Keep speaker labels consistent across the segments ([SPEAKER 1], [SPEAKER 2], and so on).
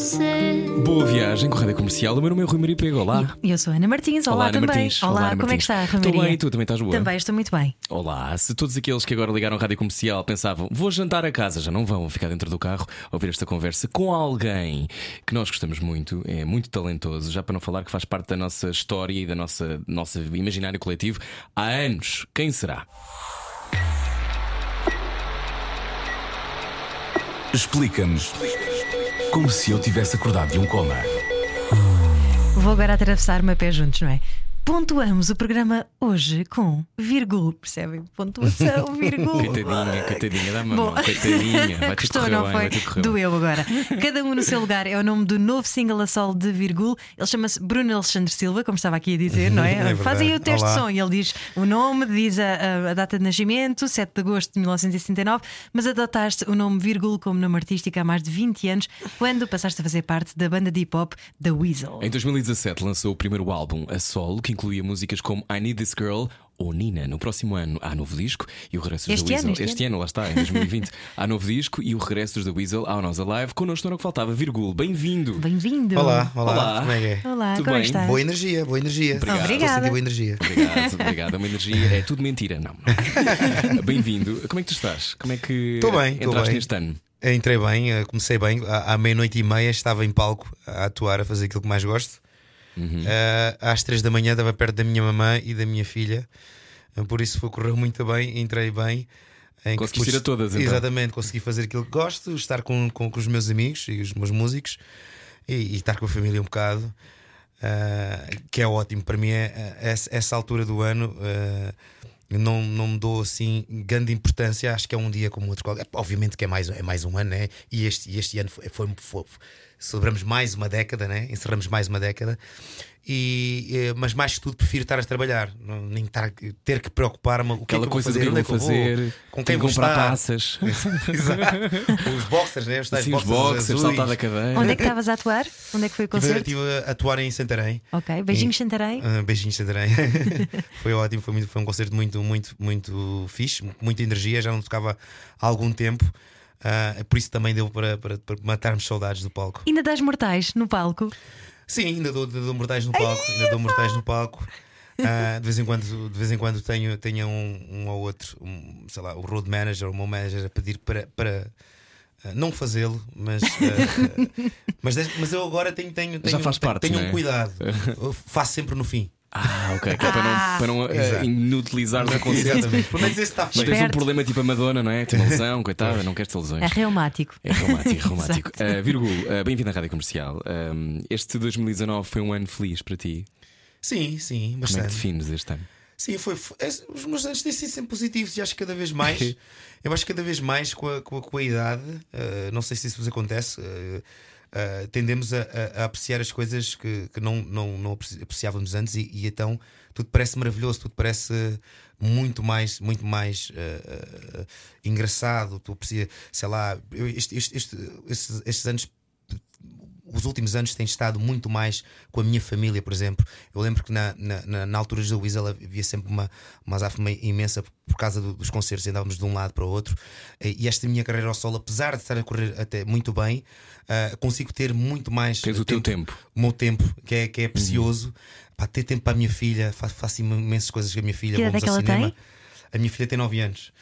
[SPEAKER 1] você.
[SPEAKER 2] Boa viagem com a Rádio Comercial. O meu nome é Rui Maria Pego. Olá.
[SPEAKER 3] E eu sou Ana Martins. Olá,
[SPEAKER 2] Ana
[SPEAKER 3] também.
[SPEAKER 2] Martins.
[SPEAKER 3] Olá,
[SPEAKER 2] Ana
[SPEAKER 3] como é que
[SPEAKER 2] Martins.
[SPEAKER 3] está, Rui
[SPEAKER 2] Estou bem, e tu também estás boa?
[SPEAKER 3] Também estou muito bem.
[SPEAKER 2] Olá, se todos aqueles que agora ligaram a Rádio Comercial pensavam vou jantar a casa, já não vão, vão ficar dentro do carro a ouvir esta conversa com alguém que nós gostamos muito, é muito talentoso, já para não falar que faz parte da nossa história e da nossa, nossa imaginário coletivo há anos. Quem será?
[SPEAKER 4] Explica-nos como se eu tivesse acordado de um coma.
[SPEAKER 3] Vou agora atravessar-me a pé juntos, não é? Pontuamos o programa hoje com vírgula, percebem? Pontuação, vírgula.
[SPEAKER 2] Coitadinha, coitadinha da
[SPEAKER 3] Bom.
[SPEAKER 2] coitadinha, vai te
[SPEAKER 3] Gostou,
[SPEAKER 2] correr
[SPEAKER 3] não
[SPEAKER 2] bem,
[SPEAKER 3] foi?
[SPEAKER 2] vai te correr bem.
[SPEAKER 3] Doeu agora. Cada um no seu lugar é o nome do novo single a solo de Virgul. Ele chama-se Bruno Alexandre Silva, como estava aqui a dizer, não é?
[SPEAKER 5] verdade.
[SPEAKER 3] Fazem aí o teste
[SPEAKER 5] Olá.
[SPEAKER 3] de som e ele diz o nome, diz a, a- a data de nascimento, 7 de agosto de 1969, mas adotaste o nome Virgul como nome artístico há mais de 20 anos, quando passaste a fazer parte da banda de hip hop The Weasel.
[SPEAKER 2] Em 2017 lançou o primeiro álbum a solo, que incluía músicas como I Need This Girl ou Nina. No próximo ano há novo disco e o regresso dos
[SPEAKER 3] Este
[SPEAKER 2] The
[SPEAKER 3] ano,
[SPEAKER 2] Weasel.
[SPEAKER 3] este
[SPEAKER 2] ano, lá está, em 2020. há novo disco e o regresso dos The Weasel ao Nós Alive. Connosco não era o que faltava, Virgul. Bem-vindo.
[SPEAKER 3] Bem-vindo.
[SPEAKER 5] Olá, olá,
[SPEAKER 2] Olá.
[SPEAKER 5] como é que é?
[SPEAKER 3] Olá,
[SPEAKER 2] Tudo
[SPEAKER 3] como é
[SPEAKER 2] bem?
[SPEAKER 3] estás?
[SPEAKER 5] Boa energia, boa energia.
[SPEAKER 2] Obrigado.
[SPEAKER 5] Estou a
[SPEAKER 3] Obrigada.
[SPEAKER 5] sentir boa energia.
[SPEAKER 2] Obrigado, obrigado. É uma energia. É tudo mentira, não. não. Bem-vindo. Como é que tu estás? Como é que
[SPEAKER 5] Estou bem, estou
[SPEAKER 2] entraste
[SPEAKER 5] bem.
[SPEAKER 2] neste ano?
[SPEAKER 5] Entrei bem, eh, comecei bem. À meia-noite e meia estava em palco a atuar, a fazer aquilo que mais gosto.
[SPEAKER 2] Uhum.
[SPEAKER 5] Eh, às três da manhã estava perto da minha mamãe e da minha filha. Eh, Por isso foi, correu muito bem, entrei bem. Em que
[SPEAKER 2] Conseguiste
[SPEAKER 5] pude-
[SPEAKER 2] ir a todas, então?
[SPEAKER 5] Exatamente, consegui fazer aquilo que gosto, estar com, com, com os meus amigos e os meus músicos e, e estar com a família um bocado. eh, que é ótimo para mim é, é essa, altura do ano eh, não, não me dou assim grande importância acho que é um dia como outro qualquer. obviamente que é mais, é mais um ano né? e este, e este ano foi, foi, foi- celebramos mais uma década né? encerramos mais uma década e, eh, mas mais que tudo prefiro estar a trabalhar não, nem estar, ter que preocupar-me o que
[SPEAKER 2] Aquela
[SPEAKER 5] é que eu
[SPEAKER 2] coisa
[SPEAKER 5] fazer,
[SPEAKER 2] que
[SPEAKER 5] onde é que eu
[SPEAKER 2] fazer,
[SPEAKER 5] vou, com quem
[SPEAKER 2] que
[SPEAKER 5] vou
[SPEAKER 2] comprar
[SPEAKER 5] estar
[SPEAKER 2] taças.
[SPEAKER 5] Exato. os boxers né? os tais
[SPEAKER 2] Assim, os
[SPEAKER 5] boxers
[SPEAKER 2] boxers,
[SPEAKER 5] azuis.
[SPEAKER 2] saltar da cadeira.
[SPEAKER 3] Onde é que estavas a atuar? Onde é que foi o
[SPEAKER 5] Estive,
[SPEAKER 3] concerto?
[SPEAKER 5] estive a atuar em Santarém
[SPEAKER 3] Ok, beijinhos, Santarém.
[SPEAKER 5] Ah, beijinhos, Santarém. foi ótimo, foi, muito, foi um concerto muito, muito, muito fixe, muita energia, já não tocava há algum tempo. Ah, por isso também deu para, para, para matarmos saudades do palco.
[SPEAKER 3] Ainda das mortais no palco.
[SPEAKER 5] Sim, ainda dou, dou mortais no palco, ainda dou mortais no palco. Ah, de, vez em quando, de vez em quando tenho, tenho um, um ou outro, um, sei lá, o road manager, o meu manager a pedir para, para ah, não fazê-lo, mas, ah, mas, mas eu agora tenho, tenho, tenho,
[SPEAKER 2] Já faz parte,
[SPEAKER 5] tenho
[SPEAKER 2] não
[SPEAKER 5] um cuidado. Eu faço sempre no fim.
[SPEAKER 2] Ah, ok. Que é para não, para não eh,
[SPEAKER 5] Exato.
[SPEAKER 2] inutilizares a consciência.
[SPEAKER 5] Exatamente. Pelo menos esse está
[SPEAKER 2] Não
[SPEAKER 5] feito.
[SPEAKER 2] tens um
[SPEAKER 3] Esperto.
[SPEAKER 2] problema tipo a Madonna, não é? Tem uma lesão, coitada, não queres ter lesões.
[SPEAKER 3] É reumático.
[SPEAKER 2] É romântico.
[SPEAKER 3] Exato.
[SPEAKER 2] Uh, Virgul, uh, bem-vindo à Rádio Comercial. Um, este 2019 foi um ano feliz para ti.
[SPEAKER 5] Sim, sim,
[SPEAKER 2] Como é que
[SPEAKER 5] bastante.
[SPEAKER 2] defines este ano?
[SPEAKER 5] Sim, foi, foi- é, os meus anos têm sido sempre positivos e acho que cada vez mais, eu acho que cada vez mais com a, com a, com a idade, eh, não sei se isso vos acontece, eh, eh, tendemos a, a- a apreciar as coisas que, que não, não, não apreci- apreciávamos antes e, e então tudo parece maravilhoso, tudo parece muito mais, muito mais eh, eh, engraçado. Tu aprecia, sei lá, eu, este, este- este- estes, estes anos os últimos anos têm estado muito mais com a minha família, por exemplo. Eu lembro que na, na, na, altura da Weasel havia sempre uma, uma azáfama imensa por causa do- dos concertos, andávamos de um lado para o outro. E esta minha carreira ao solo, apesar de estar a correr até muito bem, ah, consigo ter muito mais.
[SPEAKER 2] Tens o teu tempo.
[SPEAKER 5] O meu tempo, que é, que é precioso. Pá, ter tempo para a minha filha, faço, faço imensas coisas com a minha filha.
[SPEAKER 3] Que
[SPEAKER 5] vamos
[SPEAKER 3] é
[SPEAKER 5] ao
[SPEAKER 3] que
[SPEAKER 5] cinema.
[SPEAKER 3] tem?
[SPEAKER 5] A minha filha tem 9 anos.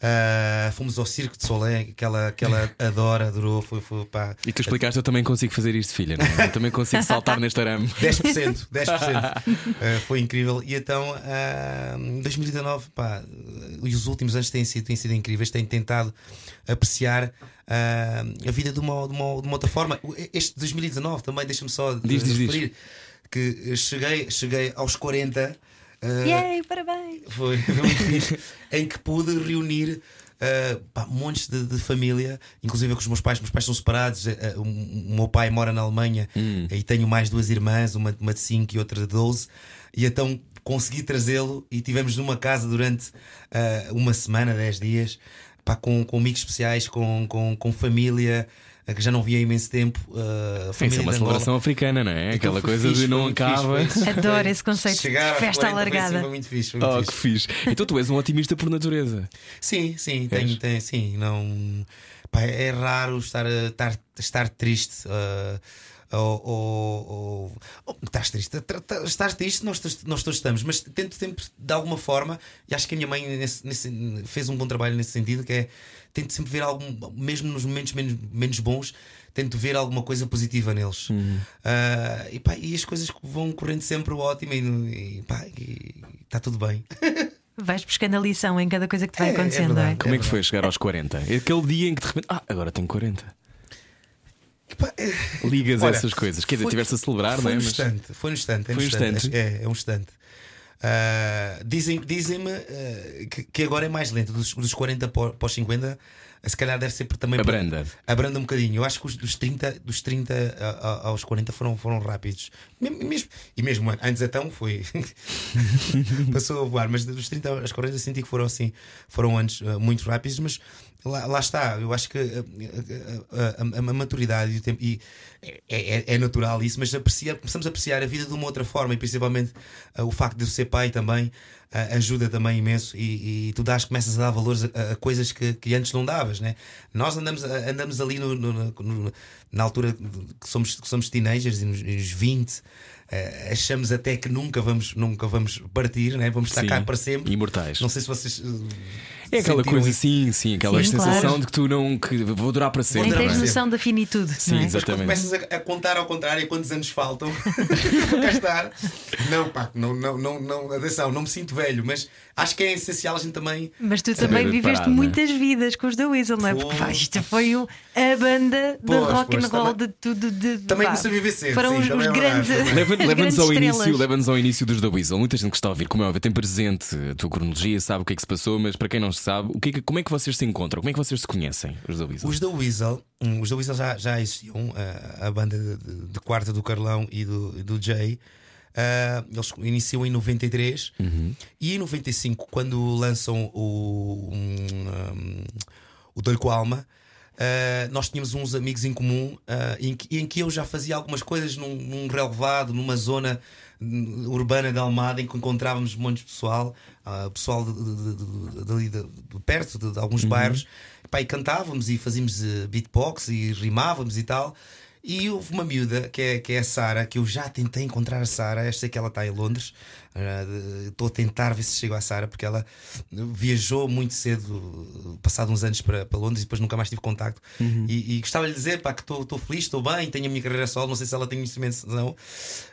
[SPEAKER 5] Ah, fomos ao Circo de Solé, que ela, que ela adora, adorou. Foi, foi, pá,
[SPEAKER 2] E tu explicaste, eu também consigo fazer isto, filha. Não é? Eu também consigo saltar neste arame.
[SPEAKER 5] 10%, 10%. Uh, foi incrível. E então, uh, em 2019, pá, uh, e os últimos anos têm sido, têm sido incríveis. Tenho tentado apreciar uh, a vida de uma, de, uma, de uma outra forma. Este 2019 também, deixa-me só uh,
[SPEAKER 2] Diz, diz, diz.
[SPEAKER 5] referir que uh, cheguei, cheguei aos 40. Uh,
[SPEAKER 3] Yay, parabéns!
[SPEAKER 5] foi, foi muito fixe, em que pude reunir uh, pá, montes de, de família, inclusive com os meus pais. Meus pais são separados. uh, uh, o, o meu pai mora na Alemanha e tenho mais duas irmãs, uma, uma de 5 e outra de 12. E então consegui trazê-lo e tivemos numa casa durante uh, uma semana, 10 dias. pá, com, com amigos especiais, com, com, com família. Eh, Que já não via há imenso tempo. Uh,
[SPEAKER 2] Sim, isso é uma celebração africana, não é? Aquela coisa
[SPEAKER 5] fixe,
[SPEAKER 2] de não acaba.
[SPEAKER 3] Adoro esse conceito de
[SPEAKER 5] chegar
[SPEAKER 3] festa
[SPEAKER 5] 40 foi
[SPEAKER 3] alargada.
[SPEAKER 5] Foi muito fixe. Foi muito
[SPEAKER 2] Oh,
[SPEAKER 5] fixe.
[SPEAKER 2] que fixe. Então tu és um otimista por natureza.
[SPEAKER 5] Sim, sim,
[SPEAKER 2] És?
[SPEAKER 5] tem, tem, sim, não. Pá, é raro estar, estar, estar triste. ah, ou, ou, ou- estás triste, estás triste, nós, todos- nós todos estamos, mas tento sempre de alguma forma, e acho que a minha mãe nesse- nesse- fez um bom trabalho nesse sentido, que é tento sempre ver algum, mesmo nos momentos menos, menos bons, tento ver alguma coisa positiva neles. Ah, e, pá, e as coisas vão correndo sempre ótimo e, está tudo bem.
[SPEAKER 3] Vais buscando a lição em cada coisa que te vai
[SPEAKER 5] É, é
[SPEAKER 3] acontecendo, não
[SPEAKER 5] verdade.
[SPEAKER 3] é?
[SPEAKER 2] Como é que foi chegar aos 40? Aquele dia em que de repente. Ah, agora tenho 40.
[SPEAKER 5] É-
[SPEAKER 2] Ligas
[SPEAKER 5] Olha,
[SPEAKER 2] essas coisas. Quer dizer, estiveste a celebrar,
[SPEAKER 5] foi
[SPEAKER 2] não é?
[SPEAKER 5] um
[SPEAKER 2] Mas-
[SPEAKER 5] instante, foi um instante, é,
[SPEAKER 2] Foi um
[SPEAKER 5] instante.
[SPEAKER 2] instante.
[SPEAKER 5] É, é um instante. Ah, dizem- Dizem-me ah, que, que agora é mais lento, dos, dos 40 pó- pós 50, se calhar deve ser também
[SPEAKER 2] Abranda.
[SPEAKER 5] abranda um bocadinho. Eu acho que os, dos 30, dos 30 a- a- aos 40 foram, foram rápidos. Mesmo, e mesmo antes então foi. passou a voar, mas dos 30 aos 40 senti que foram assim, foram anos ah, muito rápidos, mas lá, lá está. Eu acho que ah, a, a- a- a maturidade e o tempo. E é, é- é natural isso, mas aprecia, começamos a apreciar a vida de uma outra forma e principalmente ah, o facto de eu ser pai também ah, ajuda também imenso e, e tu dás, começas a dar valores a, coisas que, que antes não davas, né? Nós andamos, a- andamos ali no, no- no- na altura que somos, que somos teenagers, nos, nos 20, ah, achamos até que nunca vamos, nunca vamos partir, né? vamos estar
[SPEAKER 2] Sim,
[SPEAKER 5] cá para sempre.
[SPEAKER 2] imortais.
[SPEAKER 5] Não sei se vocês.
[SPEAKER 2] É aquela coisa
[SPEAKER 5] isso.
[SPEAKER 2] assim, sim, aquela
[SPEAKER 3] Sim,
[SPEAKER 2] sensação
[SPEAKER 3] claro.
[SPEAKER 2] de que tu não. que vou durar para sempre.
[SPEAKER 3] Nem tens
[SPEAKER 5] para
[SPEAKER 3] noção da finitude.
[SPEAKER 2] Sim,
[SPEAKER 3] não é?
[SPEAKER 2] exato.
[SPEAKER 5] Mas quando
[SPEAKER 2] Exatamente.
[SPEAKER 5] começas a, contar ao contrário quantos anos faltam para cá estar, não, pá, não, não, não, não, atenção, não me sinto velho, mas acho que é essencial a gente também.
[SPEAKER 3] Mas tu também viveste
[SPEAKER 2] é?
[SPEAKER 3] muitas vidas com os The Weasel, não é? Porque pá, isto foi o- a banda de
[SPEAKER 5] Pois,
[SPEAKER 3] rock and
[SPEAKER 5] pois,
[SPEAKER 3] roll
[SPEAKER 5] também-
[SPEAKER 3] de tudo. De,
[SPEAKER 5] Também
[SPEAKER 3] pá,
[SPEAKER 5] comecei a viver cedo,
[SPEAKER 3] Foram
[SPEAKER 5] sim,
[SPEAKER 3] os, os
[SPEAKER 5] é verdade.
[SPEAKER 3] grandes.
[SPEAKER 2] Leva- Leva-nos ao, início, leva-nos ao início dos The Weasel. Muita gente que está a ouvir, como é óbvio, tem presente a tua cronologia, sabe o que é que se passou, mas para quem não sabe, o que é que- como é que vocês se encontram? Como é que vocês se conhecem, os The Weasel?
[SPEAKER 5] Os da Weasel, hum, os da Weasel já, já existiam, a, a banda de, de, de quarta do Carlão e do, do Jay. ah, eles iniciam em 93 e em 95, quando lançam o, um, um, o Dolho com a Alma, ah, nós tínhamos uns amigos em comum ah, em, que, em que eu já fazia algumas coisas num, num relevado, numa zona hum, urbana de Almada, em que encontrávamos montes de pessoal, ah, pessoal de, de, de- de- perto, de, alguns bairros, Pá, e cantávamos e fazíamos eh, beatbox e rimávamos e tal. E houve uma miúda que é, que é a Sara, que eu já tentei encontrar a Sara, esta que ela está em Londres. Estou a tentar ver se chego à Sara, porque ela viajou muito cedo, passado uns anos para, para Londres e depois nunca mais tive contacto. E, e gostava de lhe dizer pá, que estou feliz, estou bem, tenho a minha carreira solo. Não sei se ela tem conhecimento, não.
[SPEAKER 3] Tu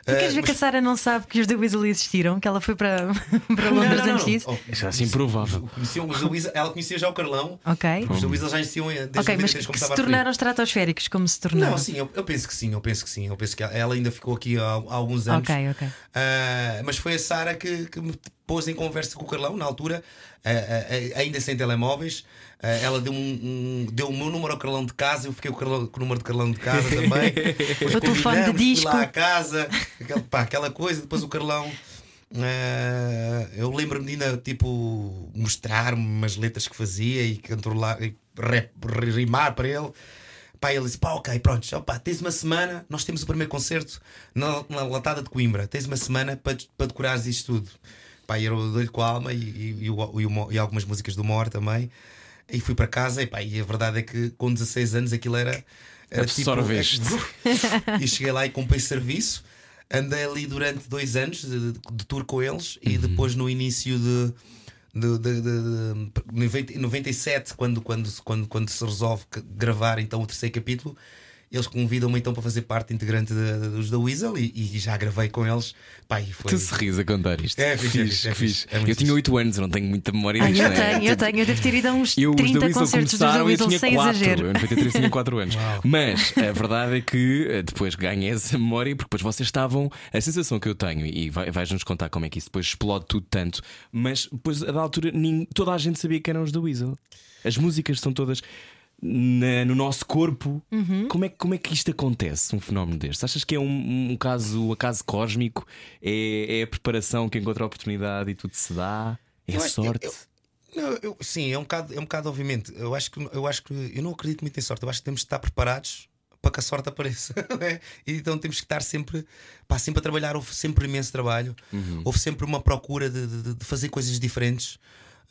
[SPEAKER 3] queres
[SPEAKER 5] Ah,
[SPEAKER 3] ver que a
[SPEAKER 5] mas-
[SPEAKER 3] Sara não sabe que os The Weasel existiram? Que ela foi para, para Londres
[SPEAKER 5] não, não,
[SPEAKER 3] antes
[SPEAKER 5] não.
[SPEAKER 3] disso?
[SPEAKER 5] Oh,
[SPEAKER 2] Isso é assim improvável.
[SPEAKER 5] conheciam os Weasel- ela conhecia já o Carlão.
[SPEAKER 3] Ok.
[SPEAKER 5] Os da Weasel já existiam eh, desde
[SPEAKER 3] Ok, mas
[SPEAKER 5] 93, como
[SPEAKER 3] que se tornaram estratosféricos, como se tornaram.
[SPEAKER 5] Não, sim, eu, eu penso que sim, eu penso que sim. Eu penso que ela ainda ficou aqui há, há alguns anos.
[SPEAKER 3] Ok, ok.
[SPEAKER 5] Ah, mas foi a Sara que, que me pôs em conversa com o Carlão na altura, ah, ah, ah, ainda sem telemóveis. Ela deu, um, um- deu o meu número ao Carlão de casa, eu fiquei com o, Carlão- com o número de Carlão de casa também. Depois
[SPEAKER 3] O telefone de
[SPEAKER 5] fui
[SPEAKER 3] disco.
[SPEAKER 5] lá à casa, aquela, pá, aquela coisa. Depois o Carlão. ah, eu lembro-me de ainda tipo mostrar-me umas letras que fazia e controlar e rap- rimar para ele. Pá, ele disse: pá, ok, pronto, opa, tens uma semana, nós temos o primeiro concerto na, na Latada de Coimbra, tens uma semana para, para decorares isto tudo. Pá, eu dou-lhe com a alma e, e, e, e algumas músicas do Mor também. E fui para casa, e, pá, e a verdade é que com 16 anos aquilo era. era
[SPEAKER 2] Absorveste.
[SPEAKER 5] é- e cheguei lá e comprei serviço. Andei ali durante dois anos de, de tour com eles e depois no início de. De, de, de, de, 90 97, quando, quando, quando, quando se resolve gravar então o terceiro capítulo, eles convidam-me então para fazer parte integrante de- de- dos da Weasel e, e já gravei com eles. Pá, e foi.
[SPEAKER 2] Tu se ris a contar isto.
[SPEAKER 5] É fixe, é
[SPEAKER 2] Fixe,
[SPEAKER 5] fixe, é
[SPEAKER 2] fixe.
[SPEAKER 5] É
[SPEAKER 2] eu tinha
[SPEAKER 5] fixe.
[SPEAKER 2] 8 anos, eu não tenho muita memória
[SPEAKER 3] Ah,
[SPEAKER 2] disto.
[SPEAKER 3] eu
[SPEAKER 2] não é?
[SPEAKER 3] tenho, eu tenho. Eu devo ter ido a uns
[SPEAKER 2] Eu, os
[SPEAKER 3] 30
[SPEAKER 2] The Weasel
[SPEAKER 3] concertos dos
[SPEAKER 2] e eu
[SPEAKER 3] Weasel
[SPEAKER 2] tinha
[SPEAKER 3] sem
[SPEAKER 2] 4.
[SPEAKER 3] exagero.
[SPEAKER 2] Eu em 93 tinha 4 anos. Mas a verdade é que eh, depois ganhei essa memória porque depois vocês estavam. A sensação que eu tenho, e vai- vais-nos contar como é que isso depois explode tudo tanto, mas depois a da altura toda a gente sabia que eram os The Weasel. As músicas são todas. Na- no nosso corpo, como, é, que- como é que isto acontece? Um fenómeno deste? Achas que é um, um caso, um acaso cósmico? É, é a preparação que encontra a oportunidade e tudo se dá? É
[SPEAKER 5] Eu
[SPEAKER 2] a sorte?
[SPEAKER 5] eu- Não, eu- sim, é um bocado, é um bocado, obviamente. Eu acho que eu acho que eu não acredito muito em sorte. Eu acho que temos de estar preparados para que a sorte apareça. né? E então temos que estar sempre, pá, sempre a trabalhar. Houve sempre imenso trabalho, houve sempre uma procura de, de- de fazer coisas diferentes.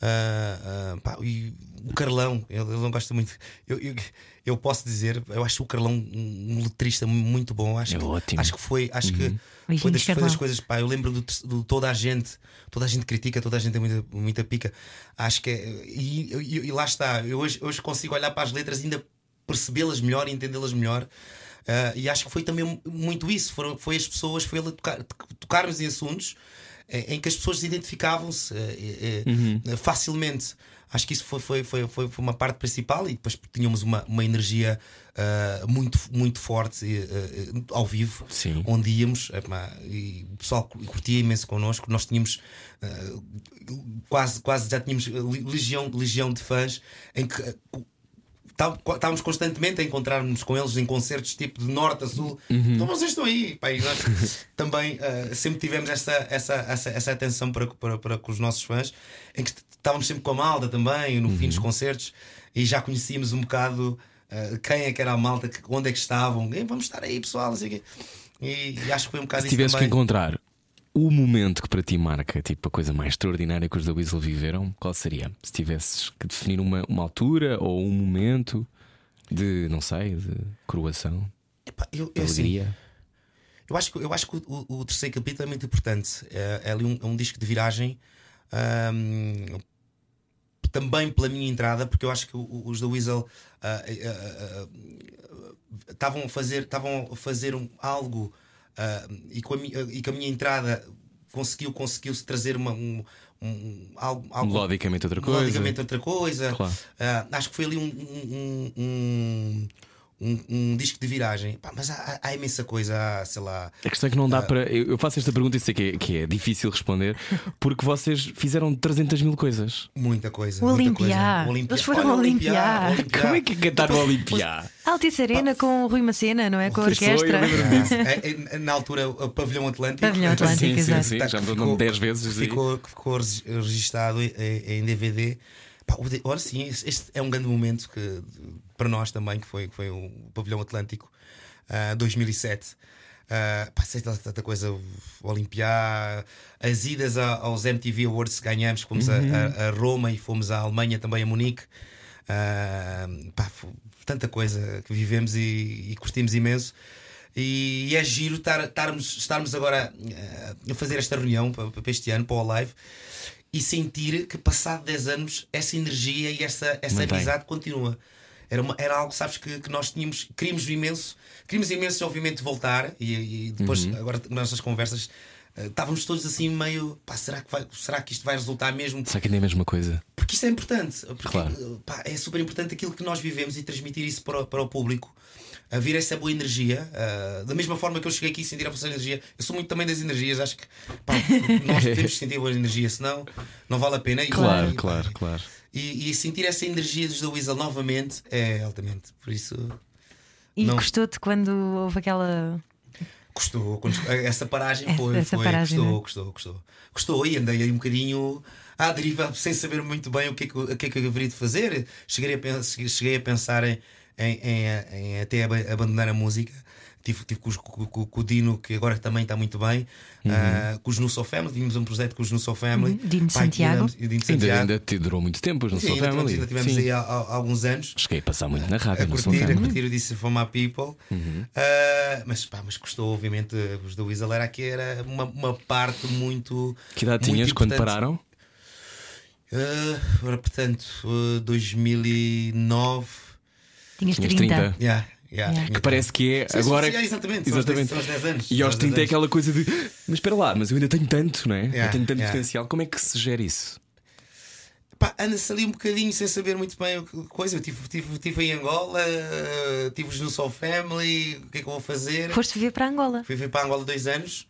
[SPEAKER 5] Ah, pá, e o Carlão, ele, ele não gosta muito. Eu, eu, eu posso dizer, eu acho o Carlão um, letrista muito bom. Acho
[SPEAKER 2] É
[SPEAKER 5] que,
[SPEAKER 2] ótimo.
[SPEAKER 5] Acho que foi, acho que foi das, foi das coisas, pá, eu lembro do, do toda a gente, toda a gente critica, toda a gente tem muita, muita pica. Acho que é, e, e- e lá está, eu hoje, hoje consigo olhar para as letras e ainda percebê-las melhor e entendê-las melhor. Ah, e acho que foi também muito isso. Foram, foi as pessoas, foi ele tocar, tocarmos em assuntos em que as pessoas identificavam-se eh, eh, facilmente. Acho que isso foi, foi, foi, foi, uma parte principal e depois tínhamos uma, uma energia ah, muito, muito forte eh, eh, ao vivo,
[SPEAKER 2] Sim.
[SPEAKER 5] onde íamos e o pessoal curtia imenso connosco. Nós tínhamos quase, quase já tínhamos legião, legião de fãs em que estávamos constantemente a encontrar-nos com eles em concertos tipo de norte a sul. Então vocês estão aí. Pá, e nós também ah, sempre tivemos essa, essa, essa, essa atenção para, para, para com os nossos fãs, em que estávamos sempre com a malda também, no fim dos concertos, e já conhecíamos um bocado ah, quem é que era a malta, onde é que estavam. "Ei, Vamos estar aí, pessoal, não sei o quê. E, e acho que foi um bocado
[SPEAKER 2] Se tivesse que encontrar o momento que para ti marca tipo a coisa mais extraordinária que os da Weasel viveram, qual seria? Se tivesses que definir uma, uma altura ou um momento de, não sei, de coroação,
[SPEAKER 5] Epá, eu, eu, assim,
[SPEAKER 2] alegria.
[SPEAKER 5] Eu acho que, eu acho que o, o- terceiro capítulo é muito importante. É, é ali um, é um disco de viragem. ahm, também pela minha entrada, porque eu acho que os da Weasel ah, ah, ah, estavam a fazer, estavam a fazer um, algo ah, e, com a, mi- e com a minha entrada conseguiu, conseguiu-se trazer uma, um, um- algo, algo
[SPEAKER 2] Melodicamente outra coisa.
[SPEAKER 5] melodicamente outra coisa.
[SPEAKER 2] Claro.
[SPEAKER 5] Ah, acho que foi ali um, um, um, um- disco de viragem. Pá, mas há, há imensa coisa, há, sei lá.
[SPEAKER 2] A questão é que não dá para. Eu faço esta pergunta e sei que é, que é difícil responder, porque vocês fizeram 300 mil coisas.
[SPEAKER 5] Muita coisa.
[SPEAKER 3] O Olimpiá. Eles foram ao Olimpiá.
[SPEAKER 2] Como é que é cantar no Olimpiá?
[SPEAKER 3] Altice Arena com o Rui Macena, não é? Com a
[SPEAKER 2] eu
[SPEAKER 3] orquestra.
[SPEAKER 5] É, é, na altura, o Pavilhão Atlântico.
[SPEAKER 3] Pavilhão Atlântico,
[SPEAKER 2] Sim, sim,
[SPEAKER 3] exato.
[SPEAKER 2] sim.
[SPEAKER 5] Tá,
[SPEAKER 2] Já o nome 10 vezes. e-
[SPEAKER 5] Ficou, ficou regi- registado em, DVD. Pá, o Ora sim, este é um grande momento que, para nós também, que foi, que foi o Pavilhão Atlântico ah, 2007. Ah, pá, sei lá, tanta coisa, o Olimpiá, as idas a- aos MTV Awards que ganhamos, fomos a- a, a Roma e fomos à Alemanha também a Munique. Ah, pá, tanta coisa que vivemos e, e curtimos imenso. E, é giro estar, estarmos, estarmos agora eh, a fazer esta reunião para, para este ano, para o live, e sentir que, passado 10 anos, essa energia e essa, essa
[SPEAKER 2] Mantém.
[SPEAKER 5] amizade continua. Era, uma- era algo, sabes, que, que nós tínhamos, queríamos imenso, queríamos imenso, obviamente, voltar, e, e depois, agora, nas nossas conversas, eh, estávamos todos assim meio, pá, será que, vai, será que isto vai resultar mesmo?
[SPEAKER 2] Será que ainda é a mesma coisa?
[SPEAKER 5] Porque isso é importante. Porque,
[SPEAKER 2] Claro.
[SPEAKER 5] pá, é super importante aquilo que nós vivemos e transmitir isso para o, para o público. A vir essa boa energia, ah, da mesma forma que eu cheguei aqui e sentir a vossa energia, eu sou muito também das energias. Acho que pá, nós temos que sentir a boa energia, senão não vale a pena. E-
[SPEAKER 2] Claro,
[SPEAKER 5] e, pá,
[SPEAKER 2] claro, claro.
[SPEAKER 5] E, e sentir essa energia dos da Weasel novamente é altamente. Por isso
[SPEAKER 3] E
[SPEAKER 5] Não.
[SPEAKER 3] gostou-te quando houve aquela.
[SPEAKER 5] Custou, quando- essa paragem foi,
[SPEAKER 3] essa
[SPEAKER 5] foi
[SPEAKER 3] paragem,
[SPEAKER 5] custou,
[SPEAKER 3] é?
[SPEAKER 5] custou, custou. Custou e andei aí um bocadinho à deriva sem saber muito bem o que é que, eu- o que, é que eu haveria de fazer. Cheguei a, cheguei a pensar em, em- em- em até ab- abandonar a música. Tive, tive com, os- com- com- o Dino, que agora também está muito bem,
[SPEAKER 2] Uhum.
[SPEAKER 5] ah, com os No So Family. Tínhamos um projeto com os No So Family.
[SPEAKER 3] Uhum. Dino
[SPEAKER 5] Pá,
[SPEAKER 3] Santiago.
[SPEAKER 5] e Dino
[SPEAKER 2] Ainda,
[SPEAKER 5] Santiago.
[SPEAKER 2] ainda te durou muito tempo,
[SPEAKER 5] ainda, tivemos,
[SPEAKER 2] family.
[SPEAKER 5] ainda tivemos
[SPEAKER 2] Sim.
[SPEAKER 5] aí há, há- há alguns anos
[SPEAKER 2] Cheguei a passar muito na rádio,
[SPEAKER 5] a curtir, a curtir o This For My People.
[SPEAKER 2] Uhum.
[SPEAKER 5] Ah, mas, pá, mas custou, obviamente, os da Weasel era que era uma, uma parte muito.
[SPEAKER 2] Que idade
[SPEAKER 5] muito
[SPEAKER 2] tinhas quando pararam?
[SPEAKER 5] Ah, ora, portanto, ah, 2009.
[SPEAKER 3] Tinhas
[SPEAKER 2] Tinhas
[SPEAKER 3] 30.
[SPEAKER 2] 30.
[SPEAKER 5] Yeah, yeah,
[SPEAKER 3] Yeah.
[SPEAKER 2] Que parece que é
[SPEAKER 5] Sim,
[SPEAKER 2] agora.
[SPEAKER 5] é, exatamente,
[SPEAKER 2] exatamente.
[SPEAKER 5] dez- são os 10 anos,
[SPEAKER 2] E aos
[SPEAKER 5] os
[SPEAKER 2] 30 é
[SPEAKER 5] 10
[SPEAKER 2] aquela coisa de. Mas espera lá, mas eu ainda tenho tanto, não é? eu
[SPEAKER 5] Yeah,
[SPEAKER 2] tenho tanto
[SPEAKER 5] yeah.
[SPEAKER 2] potencial. Como é que se gera isso?
[SPEAKER 5] Pá, anda-se ali um bocadinho sem saber muito bem o que coisa. Eu tive, tive, tive em Angola, tive os no Soul Family, o que é que eu vou fazer?
[SPEAKER 3] Foste viver para Angola.
[SPEAKER 5] Fui, fui para Angola dois anos.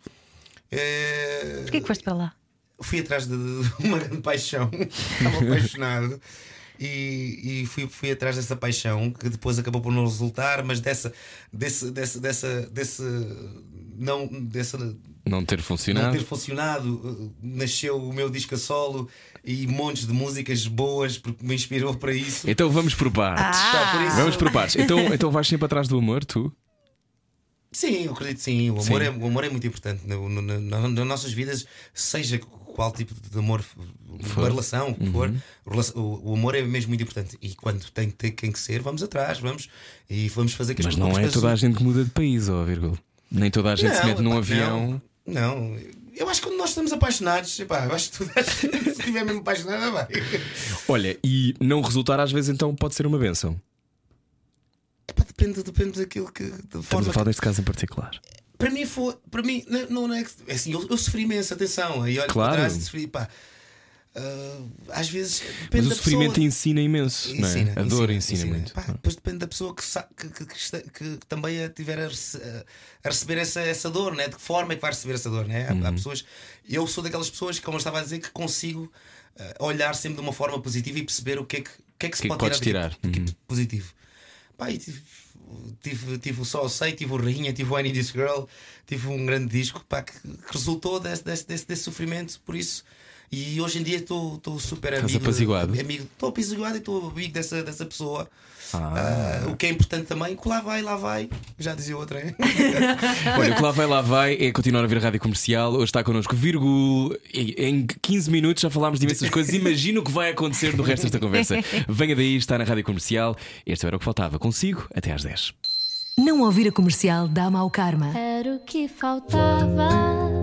[SPEAKER 3] Porquê que foste para lá?
[SPEAKER 5] fui atrás de uma grande paixão, estava apaixonado e, e fui, fui atrás dessa paixão que depois acabou por não resultar, mas dessa, desse, dessa, dessa, desse, não, dessa,
[SPEAKER 2] Não ter
[SPEAKER 5] não
[SPEAKER 2] funcionado.
[SPEAKER 5] ter funcionado, uh, nasceu o meu disco a solo e montes de músicas boas porque me inspirou para isso.
[SPEAKER 2] Então vamos por partes.
[SPEAKER 5] Tá, por isso-
[SPEAKER 2] Vamos por partes. Então, então vais sempre atrás do amor, tu?
[SPEAKER 5] Sim, eu acredito que sim. O amor,
[SPEAKER 2] Sim.
[SPEAKER 5] É, o amor é muito importante no- no- nas nossas vidas, seja qual tipo de amor, uma relação, o que for, o o, amor é mesmo muito importante. E quando tem, tem, tem que ser, vamos atrás, vamos e vamos fazer que as
[SPEAKER 2] Mas não é toda a gente que muda de país, ó, vírgula. Nem toda a gente se
[SPEAKER 5] Não,
[SPEAKER 2] mete num
[SPEAKER 5] epá,
[SPEAKER 2] avião.
[SPEAKER 5] Não, não. eu acho que quando nós estamos apaixonados, epá, eu acho que toda a gente, se estiver mesmo apaixonada, vai.
[SPEAKER 2] Olha, e não resultar às vezes então pode ser uma benção.
[SPEAKER 5] Epá, depende, depende daquilo que. Da
[SPEAKER 2] Estamos
[SPEAKER 5] forma
[SPEAKER 2] a falar deste caso em particular.
[SPEAKER 5] Para mim foi. Para mim, não, não é que. é Assim, eu, eu sofri imenso, atenção. Aí olho
[SPEAKER 2] Claro.
[SPEAKER 5] para trás e sofri, pá. ah, às vezes
[SPEAKER 2] Mas o sofrimento
[SPEAKER 5] pessoa.
[SPEAKER 2] ensina imenso, não é?
[SPEAKER 5] Ensina,
[SPEAKER 2] a dor ensina, muito.
[SPEAKER 5] Pá, depois depende da pessoa que, que, que- que também a tiver a, rece- a receber essa, essa dor, né? de que forma é que vai receber essa dor. Né? Há-
[SPEAKER 2] Uhum.
[SPEAKER 5] Há pessoas, eu sou daquelas pessoas que, como eu estava a dizer, que consigo ah, olhar sempre de uma forma positiva e perceber o que é que, o que, é que se
[SPEAKER 2] é
[SPEAKER 5] pode tirar,
[SPEAKER 2] tirar? Uhum.
[SPEAKER 5] positivo. Pá, e tive, tive, o Só Sei, tive o Rainha, tive o Need This Girl, tive um grande disco pá, que, que resultou desse, desse, desse, desse sofrimento, por isso. E hoje em dia estou super
[SPEAKER 2] Estás
[SPEAKER 5] amigo.
[SPEAKER 2] apaziguado?
[SPEAKER 5] amigo Estou apaziguado e estou amigo dessa, dessa pessoa.
[SPEAKER 2] Ah.
[SPEAKER 5] Ah, o que é importante também, que lá vai, lá vai. Já dizia outra, hein?
[SPEAKER 2] Olha, o que lá vai, lá vai é continuar a ver a rádio comercial. Hoje está connosco Virgul. Em 15 minutos já falámos de imensas coisas. Imagina o que vai acontecer no resto desta conversa. Venha daí, está na rádio comercial. Este era o que faltava. Consigo até às 10.
[SPEAKER 6] Não ouvir a comercial dá mau karma.
[SPEAKER 1] Era o que faltava.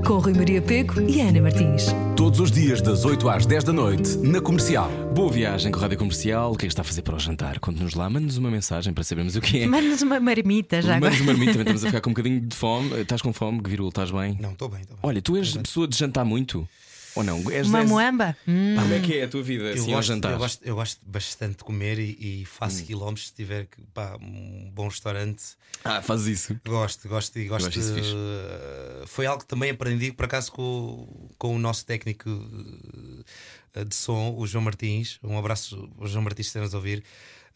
[SPEAKER 6] Com Rui Maria Peco e Ana Martins.
[SPEAKER 4] Todos os dias, das 8 às 10 da noite, na comercial.
[SPEAKER 2] Boa viagem com a rádio comercial. O que é que está a fazer para o jantar? Conte-nos lá, mande-nos uma mensagem para sabermos o que é.
[SPEAKER 3] Manda-nos uma marmita já agora.
[SPEAKER 2] Mande-nos uma marmita, também estamos a ficar com um bocadinho de fome. Estás com fome, Virgul? Estás bem?
[SPEAKER 5] Não, estou bem, estou bem.
[SPEAKER 2] Olha, tu és pessoa de jantar muito? Ou não? És,
[SPEAKER 3] Uma moamba? Hum.
[SPEAKER 2] Como é que é a tua vida
[SPEAKER 5] Eu
[SPEAKER 2] assim
[SPEAKER 5] gosto,
[SPEAKER 2] jantar?
[SPEAKER 5] eu, gosto, eu gosto bastante de comer e, e faço
[SPEAKER 2] Hum.
[SPEAKER 5] quilómetros se tiver pá, um bom restaurante.
[SPEAKER 2] Ah, fazes isso.
[SPEAKER 5] Gosto, gosto e gosto. de- foi algo que também aprendi por acaso com, com o nosso técnico eh, de som, o João Martins. Um abraço ao João Martins, se nos a ouvir,